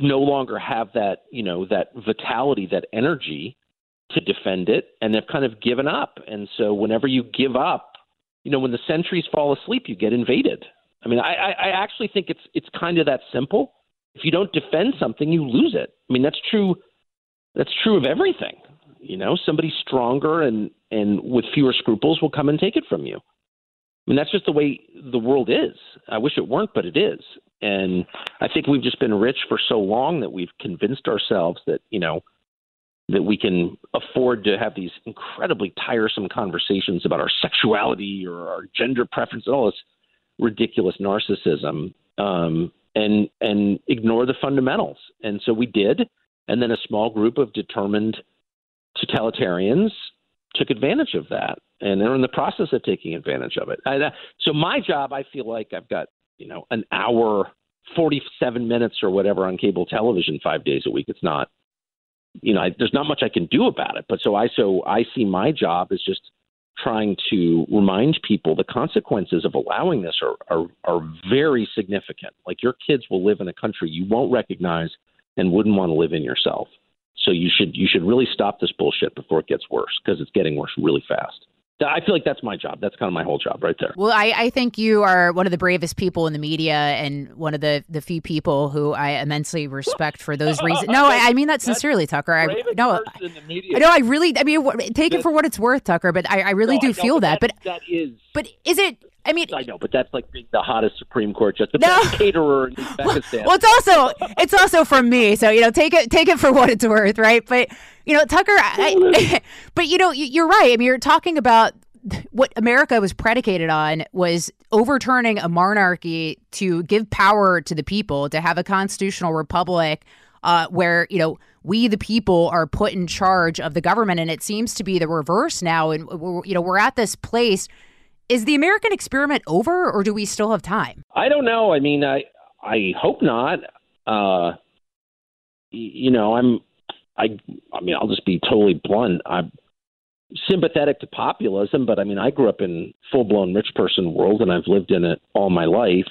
no longer have that, you know, that vitality, that energy to defend it, and they've kind of given up. And so whenever you give up, you know, when the sentries fall asleep, you get invaded. I mean, I, I actually think it's it's kind of that simple. If you don't defend something, you lose it. I mean, that's true. That's true of everything. You know, somebody stronger and and with fewer scruples will come and take it from you. I mean, that's just the way the world is. I wish it weren't, but it is. And I think we've just been rich for so long that we've convinced ourselves that you know that we can afford to have these incredibly tiresome conversations about our sexuality or our gender preference and all this ridiculous narcissism um, and and ignore the fundamentals. And so we did. And then a small group of determined totalitarians took advantage of that, and they're in the process of taking advantage of it. I, uh, so my job, I feel like I've got you know an hour, forty-seven minutes or whatever on cable television five days a week. It's not, you know, I, there's not much I can do about it. But so I so I see my job as just trying to remind people the consequences of allowing this are, are, are very significant. Like your kids will live in a country you won't recognize and wouldn't want to live in yourself. So you should you should really stop this bullshit before it gets worse because it's getting worse really fast. I feel like that's my job. That's kind of my whole job right there. Well, I, I think you are one of the bravest people in the media and one of the, the few people who I immensely respect for those reasons. No, I, I mean that sincerely, Tucker. I no, I know. I really. I mean, take it for what it's worth, Tucker. But I, I really no, do feel that. But that is. But is it? I mean, I know, but that's like being the hottest Supreme Court justice, the no. best caterer in Uzbekistan. Well, it's also it's also from me, so you know, take it take it for what it's worth, right? But you know, Tucker, I, but you know, you're right. I mean, you're talking about what America was predicated on was overturning a monarchy to give power to the people, to have a constitutional republic uh, where you know we the people are put in charge of the government, and it seems to be the reverse now. And you know we're at this place is the American experiment over, or do we still have time? I don't know. I mean, I I hope not. Uh, you know, I'm I I mean, I'll just be totally blunt. I'm sympathetic to populism, but I mean, I grew up in full blown rich person world, and I've lived in it all my life.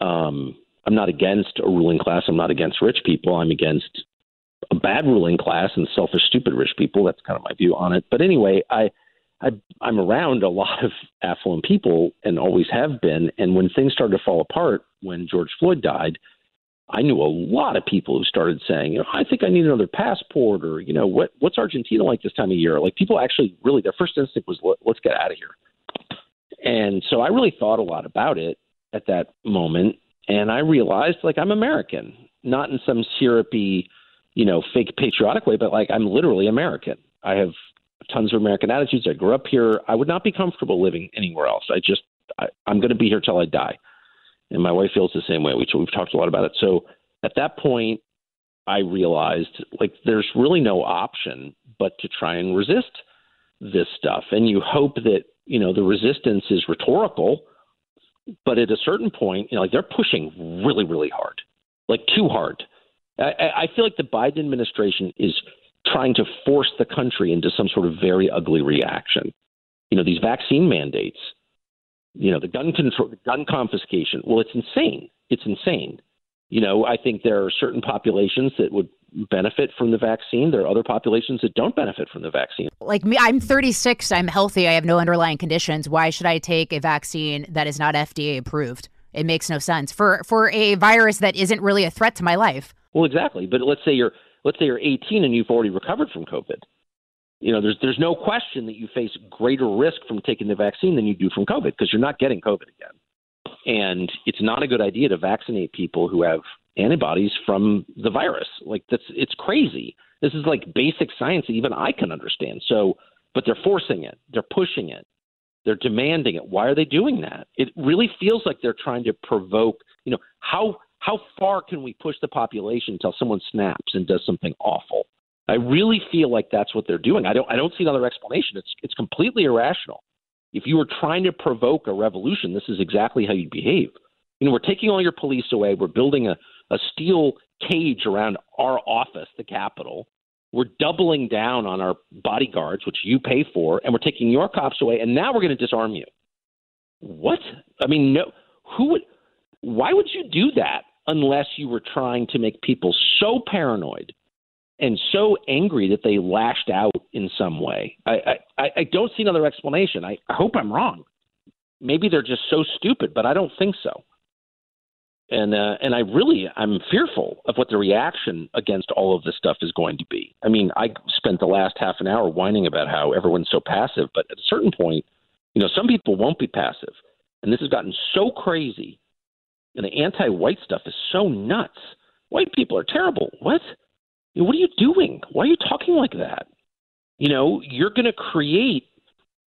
Um, I'm not against a ruling class. I'm not against rich people. I'm against a bad ruling class and selfish, stupid rich people. That's kind of my view on it. But anyway, I I, I'm around a lot of affluent people and always have been. And when things started to fall apart, when George Floyd died, I knew a lot of people who started saying, you know, I think I need another passport, or you know, what what's Argentina like this time of year? Like people actually really their first instinct was Let, let's get out of here. And so I really thought a lot about it at that moment, and I realized like I'm American, not in some syrupy, you know, fake patriotic way, but like I'm literally American. I have tons of American attitudes. I grew up here. I would not be comfortable living anywhere else. I just, I, I'm going to be here till I die. And my wife feels the same way. We, we've talked a lot about it. So at that point, I realized like there's really no option but to try and resist this stuff. And you hope that, you know, the resistance is rhetorical, but at a certain point, you know, like they're pushing really, really hard, like too hard. I, I feel like the Biden administration is trying to force the country into some sort of very ugly reaction. You know, these vaccine mandates, you know, the gun control, the gun confiscation. Well, it's insane. It's insane. You know, I think there are certain populations that would benefit from the vaccine. There are other populations that don't benefit from the vaccine. Like me, I'm 36. I'm healthy. I have no underlying conditions. Why should I take a vaccine that is not FDA approved? It makes no sense for for a virus that isn't really a threat to my life. Well, exactly. But let's say you're let's say you're 18 and you've already recovered from COVID. You know, there's there's no question that you face greater risk from taking the vaccine than you do from COVID because you're not getting COVID again. And it's not a good idea to vaccinate people who have antibodies from the virus. Like that's it's crazy. This is like basic science that even I can understand. So, but they're forcing it. They're pushing it. They're demanding it. Why are they doing that? It really feels like they're trying to provoke. You know how how far can we push the population until someone snaps and does something awful? I really feel like that's what they're doing. I don't I don't see another explanation. It's it's completely irrational. If you were trying to provoke a revolution, this is exactly how you'd behave. You know, we're taking all your police away. We're building a, a steel cage around our office, the Capitol. We're doubling down on our bodyguards, which you pay for, and we're taking your cops away, and now we're going to disarm you. What? I mean, no. Who would? Why would you do that unless you were trying to make people so paranoid and so angry that they lashed out in some way? I I, I don't see another explanation. I, I hope I'm wrong. Maybe they're just so stupid, but I don't think so and uh, and I really I'm fearful of what the reaction against all of this stuff is going to be. I mean, I spent the last half an hour whining about how everyone's so passive, but at a certain point, you know, some people won't be passive, and this has gotten so crazy, the anti-white stuff is so nuts. White people are terrible. What? What are you doing? Why are you talking like that? You know, you're going to create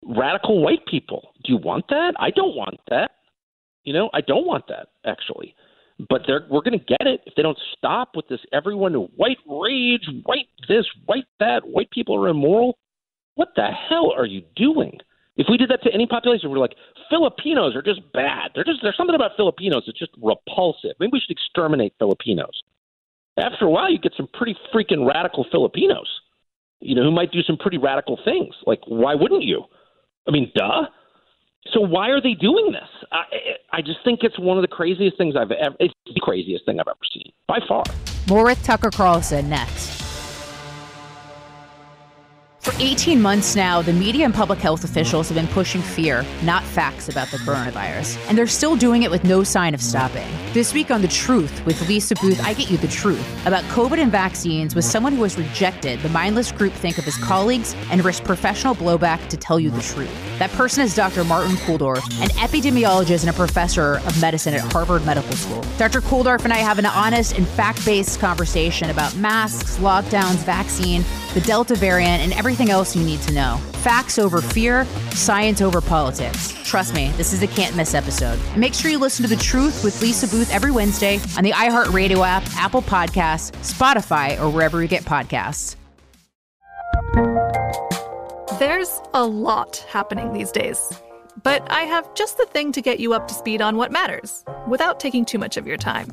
radical white people. Do you want that? I don't want that. You know, I don't want that actually but they're we're going to get it if they don't stop with this everyone white rage, white this, white that, white people are immoral. What the hell are you doing? If we did that to any population, we're like Filipinos are just bad. They're just there's something about Filipinos that's just repulsive. Maybe we should exterminate Filipinos. After a while, you get some pretty freaking radical Filipinos, you know, who might do some pretty radical things. Like, why wouldn't you? I mean, duh. So why are they doing this? I, I just think it's one of the craziest things I've ever. It's the craziest thing I've ever seen by far. More with Tucker Carlson next. For 18 months now, the media and public health officials have been pushing fear, not facts, about the coronavirus. And they're still doing it with no sign of stopping. This week on The Truth with Lisa Booth, I get you the truth about COVID and vaccines with someone who has rejected the mindless groupthink of his colleagues and risked professional blowback to tell you the truth. That person is Dr. Martin Kulldorff, an epidemiologist and a professor of medicine at Harvard Medical School. Dr. Kulldorff and I have an honest and fact based conversation about masks, lockdowns, vaccine, the Delta variant, and everything else you need to know. Facts over fear, science over politics. Trust me, this is a can't miss episode. And make sure you listen to The Truth with Lisa Booth every Wednesday on the iHeartRadio app, Apple Podcasts, Spotify, or wherever you get podcasts. There's a lot happening these days. But I have just the thing to get you up to speed on what matters without taking too much of your time.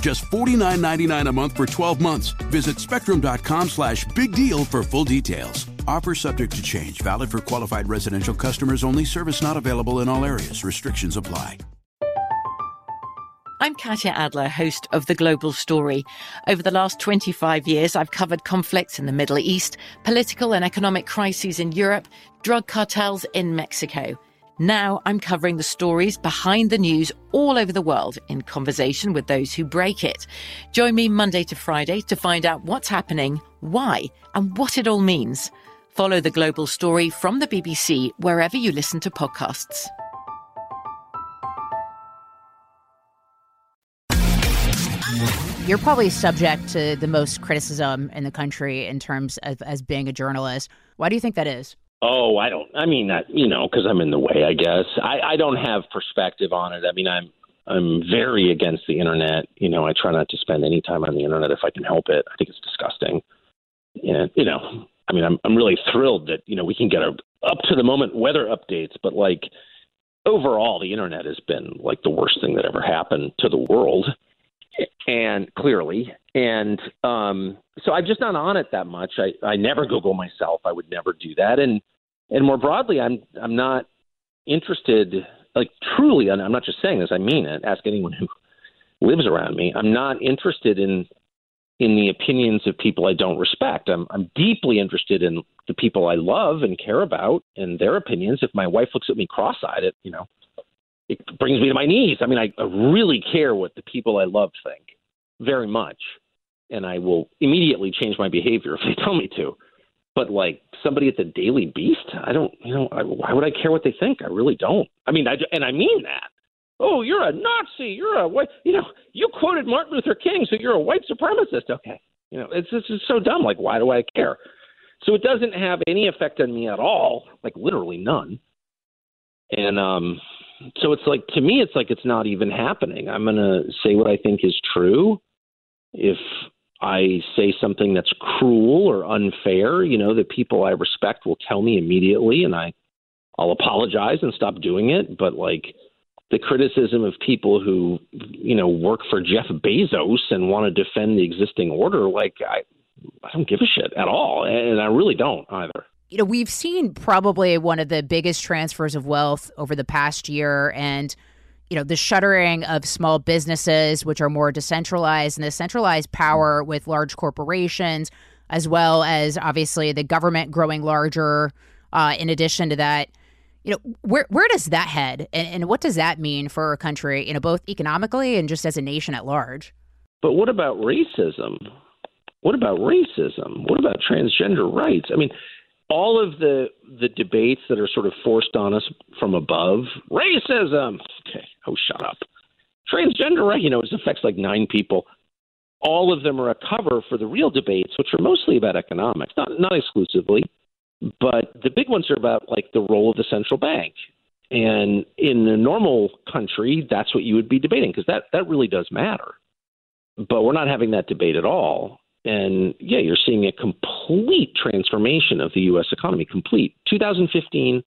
Just $49.99 a month for 12 months. Visit spectrum.com slash big deal for full details. Offer subject to change, valid for qualified residential customers only. Service not available in all areas. Restrictions apply. I'm Katya Adler, host of The Global Story. Over the last 25 years, I've covered conflicts in the Middle East, political and economic crises in Europe, drug cartels in Mexico. Now I'm covering the stories behind the news all over the world in conversation with those who break it. Join me Monday to Friday to find out what's happening, why, and what it all means. Follow the global story from the BBC wherever you listen to podcasts. you're probably subject to the most criticism in the country in terms of as being a journalist. Why do you think that is? Oh, I don't. I mean, that you know, because I'm in the way. I guess I, I don't have perspective on it. I mean, I'm I'm very against the internet. You know, I try not to spend any time on the internet if I can help it. I think it's disgusting. And you know, I mean, I'm I'm really thrilled that you know we can get a up to the moment weather updates, but like overall, the internet has been like the worst thing that ever happened to the world, and clearly, and um, so I'm just not on it that much. I I never Google myself. I would never do that, and and more broadly, I'm I'm not interested. Like truly, I'm not just saying this. I mean it. Ask anyone who lives around me. I'm not interested in in the opinions of people I don't respect. I'm I'm deeply interested in the people I love and care about and their opinions. If my wife looks at me cross-eyed, it you know, it brings me to my knees. I mean, I, I really care what the people I love think very much, and I will immediately change my behavior if they tell me to. But like somebody at the Daily Beast, I don't, you know, I, why would I care what they think? I really don't. I mean, I and I mean that oh, you're a Nazi, you're a white, you know, you quoted Martin Luther King, so you're a white supremacist. Okay, you know, it's it's so dumb. Like, why do I care? So it doesn't have any effect on me at all, like literally none. And um, so it's like to me, it's like it's not even happening. I'm gonna say what I think is true. If I say something that's cruel or unfair, you know, the people I respect will tell me immediately, and I I'll apologize and stop doing it. But like the criticism of people who you know work for Jeff Bezos and want to defend the existing order like I I don't give a shit at all and I really don't either. You know, we've seen probably one of the biggest transfers of wealth over the past year and you know, the shuttering of small businesses which are more decentralized and the centralized power with large corporations as well as obviously the government growing larger uh, in addition to that. You know where where does that head? And, and what does that mean for a country you know both economically and just as a nation at large? But what about racism? What about racism? What about transgender rights? I mean all of the the debates that are sort of forced on us from above racism okay oh shut up transgender right you know it affects like nine people all of them are a cover for the real debates which are mostly about economics not not exclusively but the big ones are about like the role of the central bank. And in a normal country, that's what you would be debating because that, that really does matter. But we're not having that debate at all. And yeah, you're seeing a complete transformation of the U.S. economy. Complete. 2015,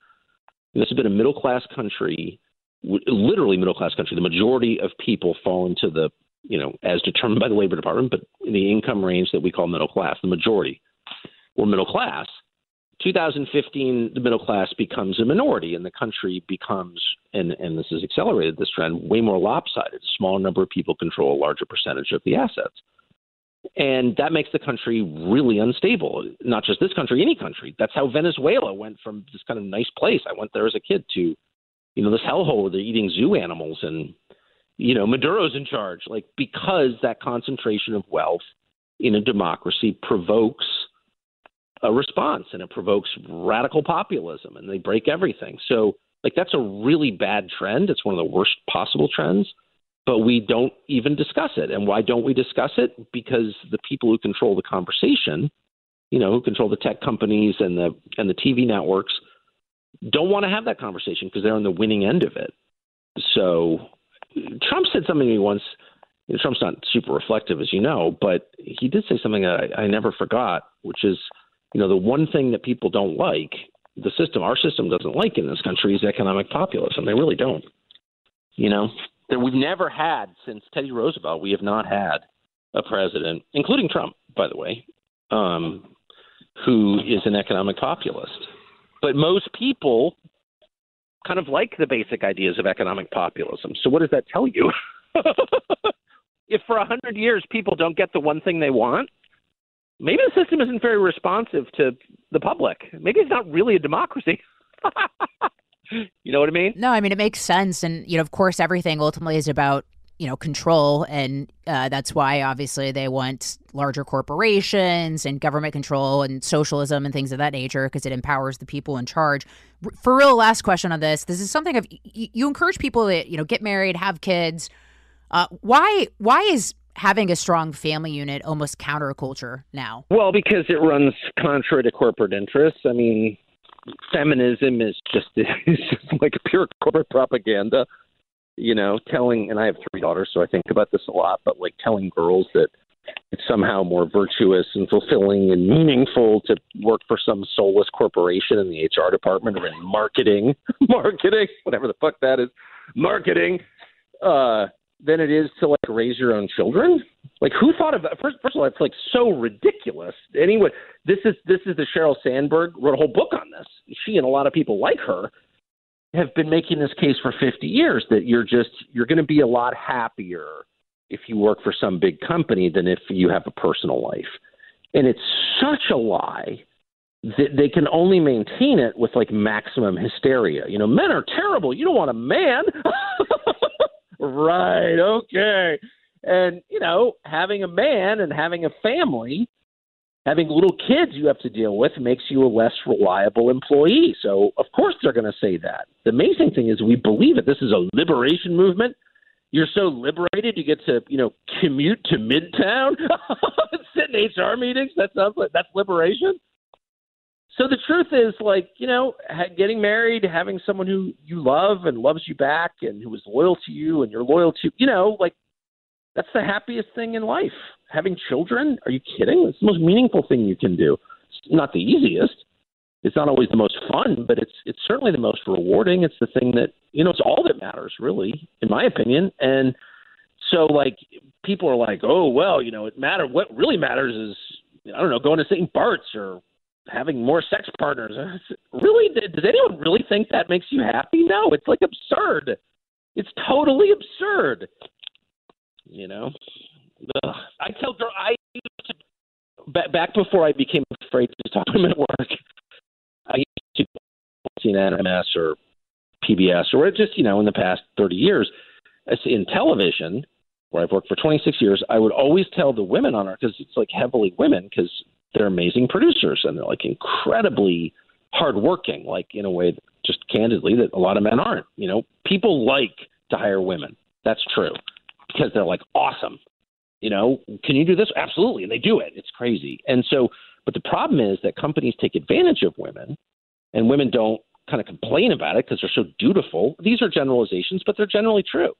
this has been a middle class country, literally middle class country. The majority of people fall into the, you know, as determined by the Labor Department, but in the income range that we call middle class. The majority were middle class. 2015, the middle class becomes a minority, and the country becomes, and, and this has accelerated this trend, way more lopsided. A smaller number of people control a larger percentage of the assets. And that makes the country really unstable. Not just this country, any country. That's how Venezuela went from this kind of nice place. I went there as a kid to, you know, this hellhole where they're eating zoo animals and, you know, Maduro's in charge. Like, because that concentration of wealth in a democracy provokes a response and it provokes radical populism and they break everything. So, like, that's a really bad trend. It's one of the worst possible trends, but we don't even discuss it. And why don't we discuss it? Because the people who control the conversation, you know, who control the tech companies and the and the TV networks, don't want to have that conversation because they're on the winning end of it. So, Trump said something to me once. You know, Trump's not super reflective, as you know, but he did say something that I, I never forgot, which is you know, the one thing that people don't like, the system, our system doesn't like in this country is economic populism. They really don't. You know, that we've never had since Teddy Roosevelt, we have not had a president, including Trump, by the way, um, who is an economic populist. But most people kind of like the basic ideas of economic populism. So what does that tell you? if for a hundred years people don't get the one thing they want, maybe the system isn't very responsive to the public. Maybe it's not really a democracy. you know what I mean? No, I mean it makes sense, and you know, of course, everything ultimately is about you know control, and uh, that's why obviously they want larger corporations and government control and socialism and things of that nature because it empowers the people in charge. For real, last question on this: This is something of you encourage people to you know get married, have kids. Uh, why why is having a strong family unit almost counterculture now? Well, because it runs contrary to corporate interests. I mean, feminism is just is just like pure corporate propaganda. You know, telling and I have three daughters, so I think about this a lot. But like telling girls that it's somehow more virtuous and fulfilling and meaningful to work for some soulless corporation in the HR department or in marketing, marketing, whatever the fuck that is, marketing, uh, than it is to like raise your own children. Like who thought of that? First, first of all, it's like so ridiculous. Anyway, this is this is the Sheryl Sandberg wrote a whole book on this. She and a lot of people like her have been making this case for 50 years that you're just you're going to be a lot happier if you work for some big company than if you have a personal life. And it's such a lie that they can only maintain it with like maximum hysteria. You know, men are terrible. You don't want a man. right. Okay. And, you know, having a man and having a family, having little kids you have to deal with makes you a less reliable employee. So, of course, they're going to say that. The amazing thing is we believe it. This is a liberation movement. You're so liberated, you get to, you know, commute to Midtown, sit in HR meetings. That sounds like that's liberation. So the truth is, like, you know, getting married, having someone who you love and loves you back and who is loyal to you and you're loyal to, you know, like, that's the happiest thing in life. Having children? Are you kidding? It's the most meaningful thing you can do. It's not the easiest. It's not always the most fun, but it's it's certainly the most rewarding. It's the thing that you know. It's all that matters, really, in my opinion. And so, like, people are like, "Oh, well, you know, it matter. What really matters is, I don't know, going to St. Bart's or having more sex partners. Really, does anyone really think that makes you happy? No, it's like absurd. It's totally absurd. You know, Ugh. I tell girl I used to back before I became afraid to talk to them at work. I used to see NMS or PBS or just you know in the past thirty years in television where I've worked for 26 years, I would always tell the women on our because it's like heavily women because they're amazing producers and they're like incredibly hardworking, like in a way, just candidly, that a lot of men aren't. You know, people like to hire women. That's true because they're like awesome. You know, can you do this? Absolutely, and they do it. It's crazy. And so, but the problem is that companies take advantage of women, and women don't kind of complain about it because they're so dutiful. These are generalizations, but they're generally true.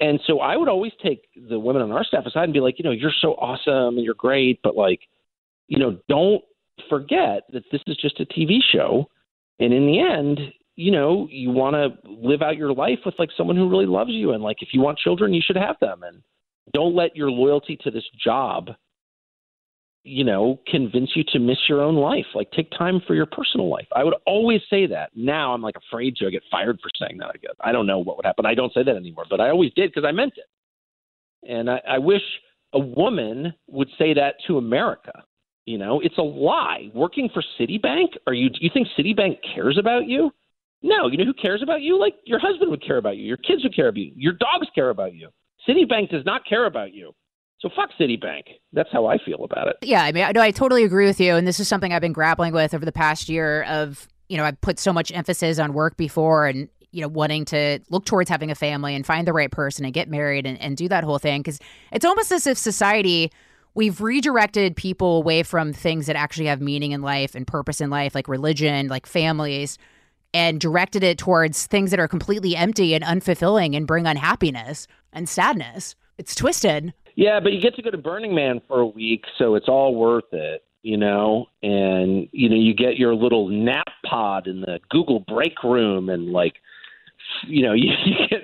And so I would always take the women on our staff aside and be like, you know, you're so awesome and you're great, but like you know, don't forget that this is just a TV show. And in the end, you know, you want to live out your life with like someone who really loves you. And like, if you want children, you should have them. And don't let your loyalty to this job, you know, convince you to miss your own life. Like, take time for your personal life. I would always say that. Now I'm like afraid to get fired for saying that. I guess I don't know what would happen. I don't say that anymore, but I always did because I meant it. And I, I wish a woman would say that to America. You know, it's a lie. Working for Citibank? Are you? Do you think Citibank cares about you? No. You know who cares about you? Like your husband would care about you. Your kids would care about you. Your dogs care about you. Citibank does not care about you. So fuck Citibank. That's how I feel about it. Yeah, I mean, I, no, I totally agree with you. And this is something I've been grappling with over the past year. Of you know, I've put so much emphasis on work before, and you know, wanting to look towards having a family and find the right person and get married and, and do that whole thing. Because it's almost as if society we've redirected people away from things that actually have meaning in life and purpose in life, like religion, like families, and directed it towards things that are completely empty and unfulfilling and bring unhappiness and sadness. It's twisted. Yeah, but you get to go to Burning Man for a week, so it's all worth it, you know. And you know, you get your little nap pod in the Google break room, and like, you know, you, you get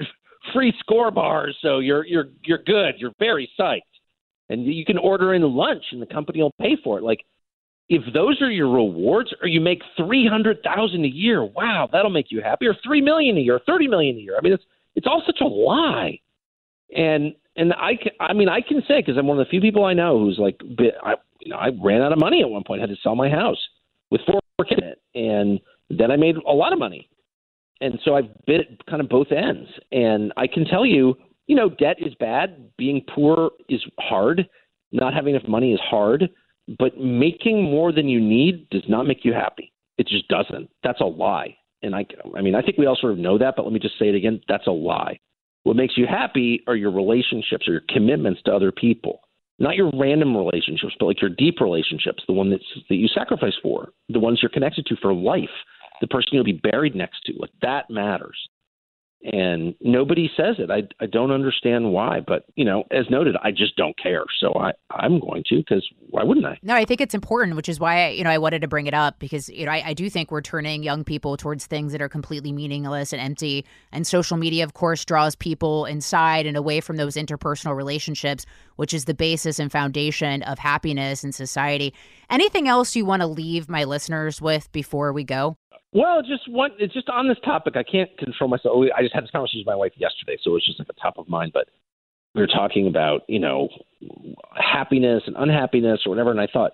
free score bars, so you're you're you're good. You're very psyched and you can order in lunch and the company will pay for it. Like if those are your rewards or you make 300,000 a year, wow, that'll make you happy or 3 million a year, or 30 million a year. I mean it's it's all such a lie. And and I can, I mean I can say cuz I'm one of the few people I know who's like I you know I ran out of money at one point, had to sell my house with four kids in it and then I made a lot of money. And so I've been at kind of both ends. And I can tell you you know, debt is bad. Being poor is hard. Not having enough money is hard. But making more than you need does not make you happy. It just doesn't. That's a lie. And I, I mean, I think we all sort of know that, but let me just say it again. That's a lie. What makes you happy are your relationships or your commitments to other people. Not your random relationships, but like your deep relationships, the one that's, that you sacrifice for, the ones you're connected to for life, the person you'll be buried next to. Like that matters and nobody says it. I I don't understand why, but you know, as noted, I just don't care. So I I'm going to because why wouldn't I? No, I think it's important, which is why I, you know I wanted to bring it up because you know I, I do think we're turning young people towards things that are completely meaningless and empty, and social media, of course, draws people inside and away from those interpersonal relationships, which is the basis and foundation of happiness in society. Anything else you want to leave my listeners with before we go? Well, just one. It's just on this topic. I can't control myself. I just had this conversation with my wife yesterday, so it was just like a top of mind. But we were talking about you know happiness and unhappiness or whatever, and I thought,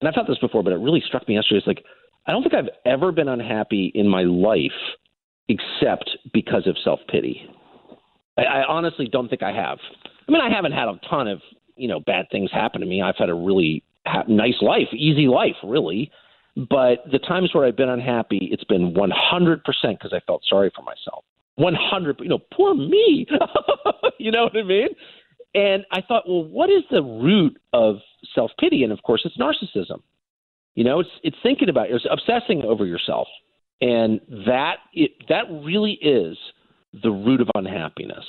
and I've thought this before, but it really struck me yesterday. It's like I don't think I've ever been unhappy in my life except because of self pity. I, I honestly don't think I have. I mean, I haven't had a ton of you know bad things happen to me. I've had a really ha- nice life, easy life, really. But the times where I've been unhappy, it's been 100% because I felt sorry for myself. 100, you know, poor me. you know what I mean? And I thought, well, what is the root of self pity? And of course, it's narcissism. You know, it's it's thinking about it's obsessing over yourself, and that it, that really is the root of unhappiness.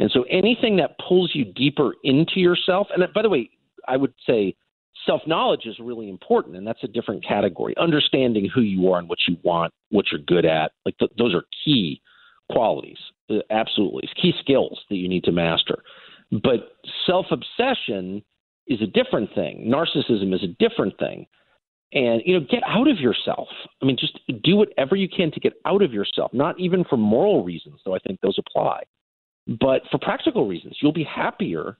And so, anything that pulls you deeper into yourself, and by the way, I would say self knowledge is really important, and that's a different category. Understanding who you are and what you want, what you're good at, like th- those are key qualities, uh, absolutely key skills that you need to master. But self obsession is a different thing. Narcissism is a different thing. And you know, get out of yourself. I mean, just do whatever you can to get out of yourself. Not even for moral reasons, though I think those apply, but for practical reasons. You'll be happier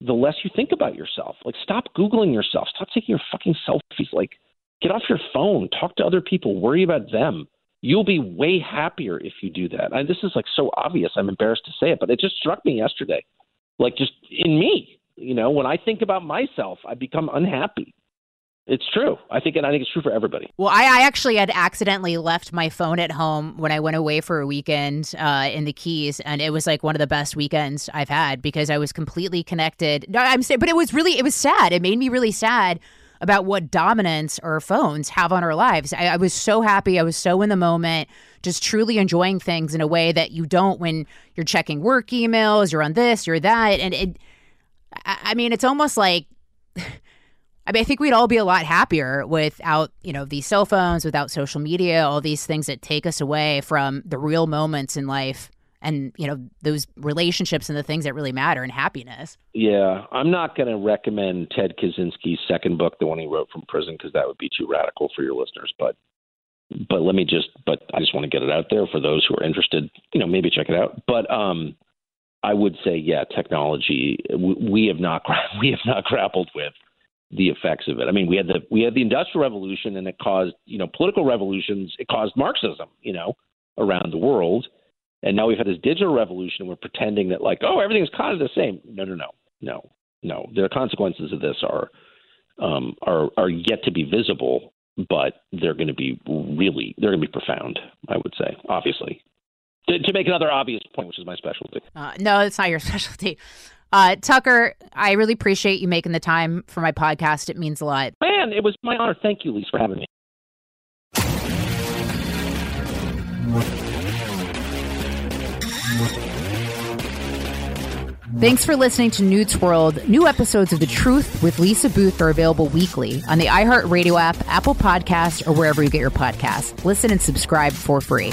the less you think about yourself. Like, stop Googling yourself. Stop taking your fucking selfies. Like, get off your phone. Talk to other people. Worry about them. You'll be way happier if you do that. And this is like so obvious. I'm embarrassed to say it, but it just struck me yesterday. Like, just in me, you know, when I think about myself, I become unhappy. It's true. I think, and I think it's true for everybody. Well, I, I, actually had accidentally left my phone at home when I went away for a weekend uh, in the Keys, and it was like one of the best weekends I've had because I was completely connected. No, I'm saying, but it was really, it was sad. It made me really sad about what dominance our phones have on our lives. I, I was so happy. I was so in the moment, just truly enjoying things in a way that you don't when you're checking work emails, you're on this, you're that, and it. I, I mean, it's almost like. I mean, I think we'd all be a lot happier without, you know, these cell phones, without social media, all these things that take us away from the real moments in life and, you know, those relationships and the things that really matter and happiness. Yeah. I'm not going to recommend Ted Kaczynski's second book, the one he wrote from prison, because that would be too radical for your listeners. But, but let me just, but I just want to get it out there for those who are interested, you know, maybe check it out. But, um, I would say, yeah, technology we have not we have not grappled with the effects of it. I mean, we had the we had the industrial revolution, and it caused you know political revolutions. It caused Marxism, you know, around the world. And now we've had this digital revolution, and we're pretending that like, oh, everything's kind of the same. No, no, no, no, no. The consequences of this are um, are are yet to be visible, but they're going to be really they're going to be profound. I would say, obviously. To, to make another obvious point, which is my specialty. Uh, no, it's not your specialty. Uh, Tucker, I really appreciate you making the time for my podcast. It means a lot. Man, it was my honor. Thank you, Lise, for having me. Thanks for listening to Newt's World. New episodes of The Truth with Lisa Booth are available weekly on the iHeartRadio app, Apple Podcasts, or wherever you get your podcasts. Listen and subscribe for free.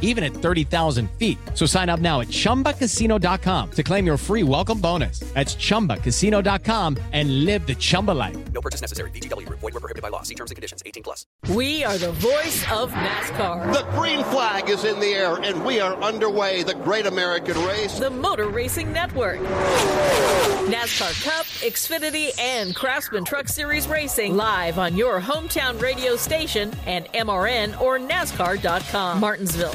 even at 30,000 feet. So sign up now at chumbacasino.com to claim your free welcome bonus. That's chumbacasino.com and live the Chumba life. No purchase necessary. VGW, void, were prohibited by law. See terms and conditions 18 plus. We are the voice of NASCAR. The green flag is in the air, and we are underway. The great American race. The Motor Racing Network. NASCAR Cup, Xfinity, and Craftsman Truck Series Racing live on your hometown radio station and MRN or NASCAR.com. Martinsville,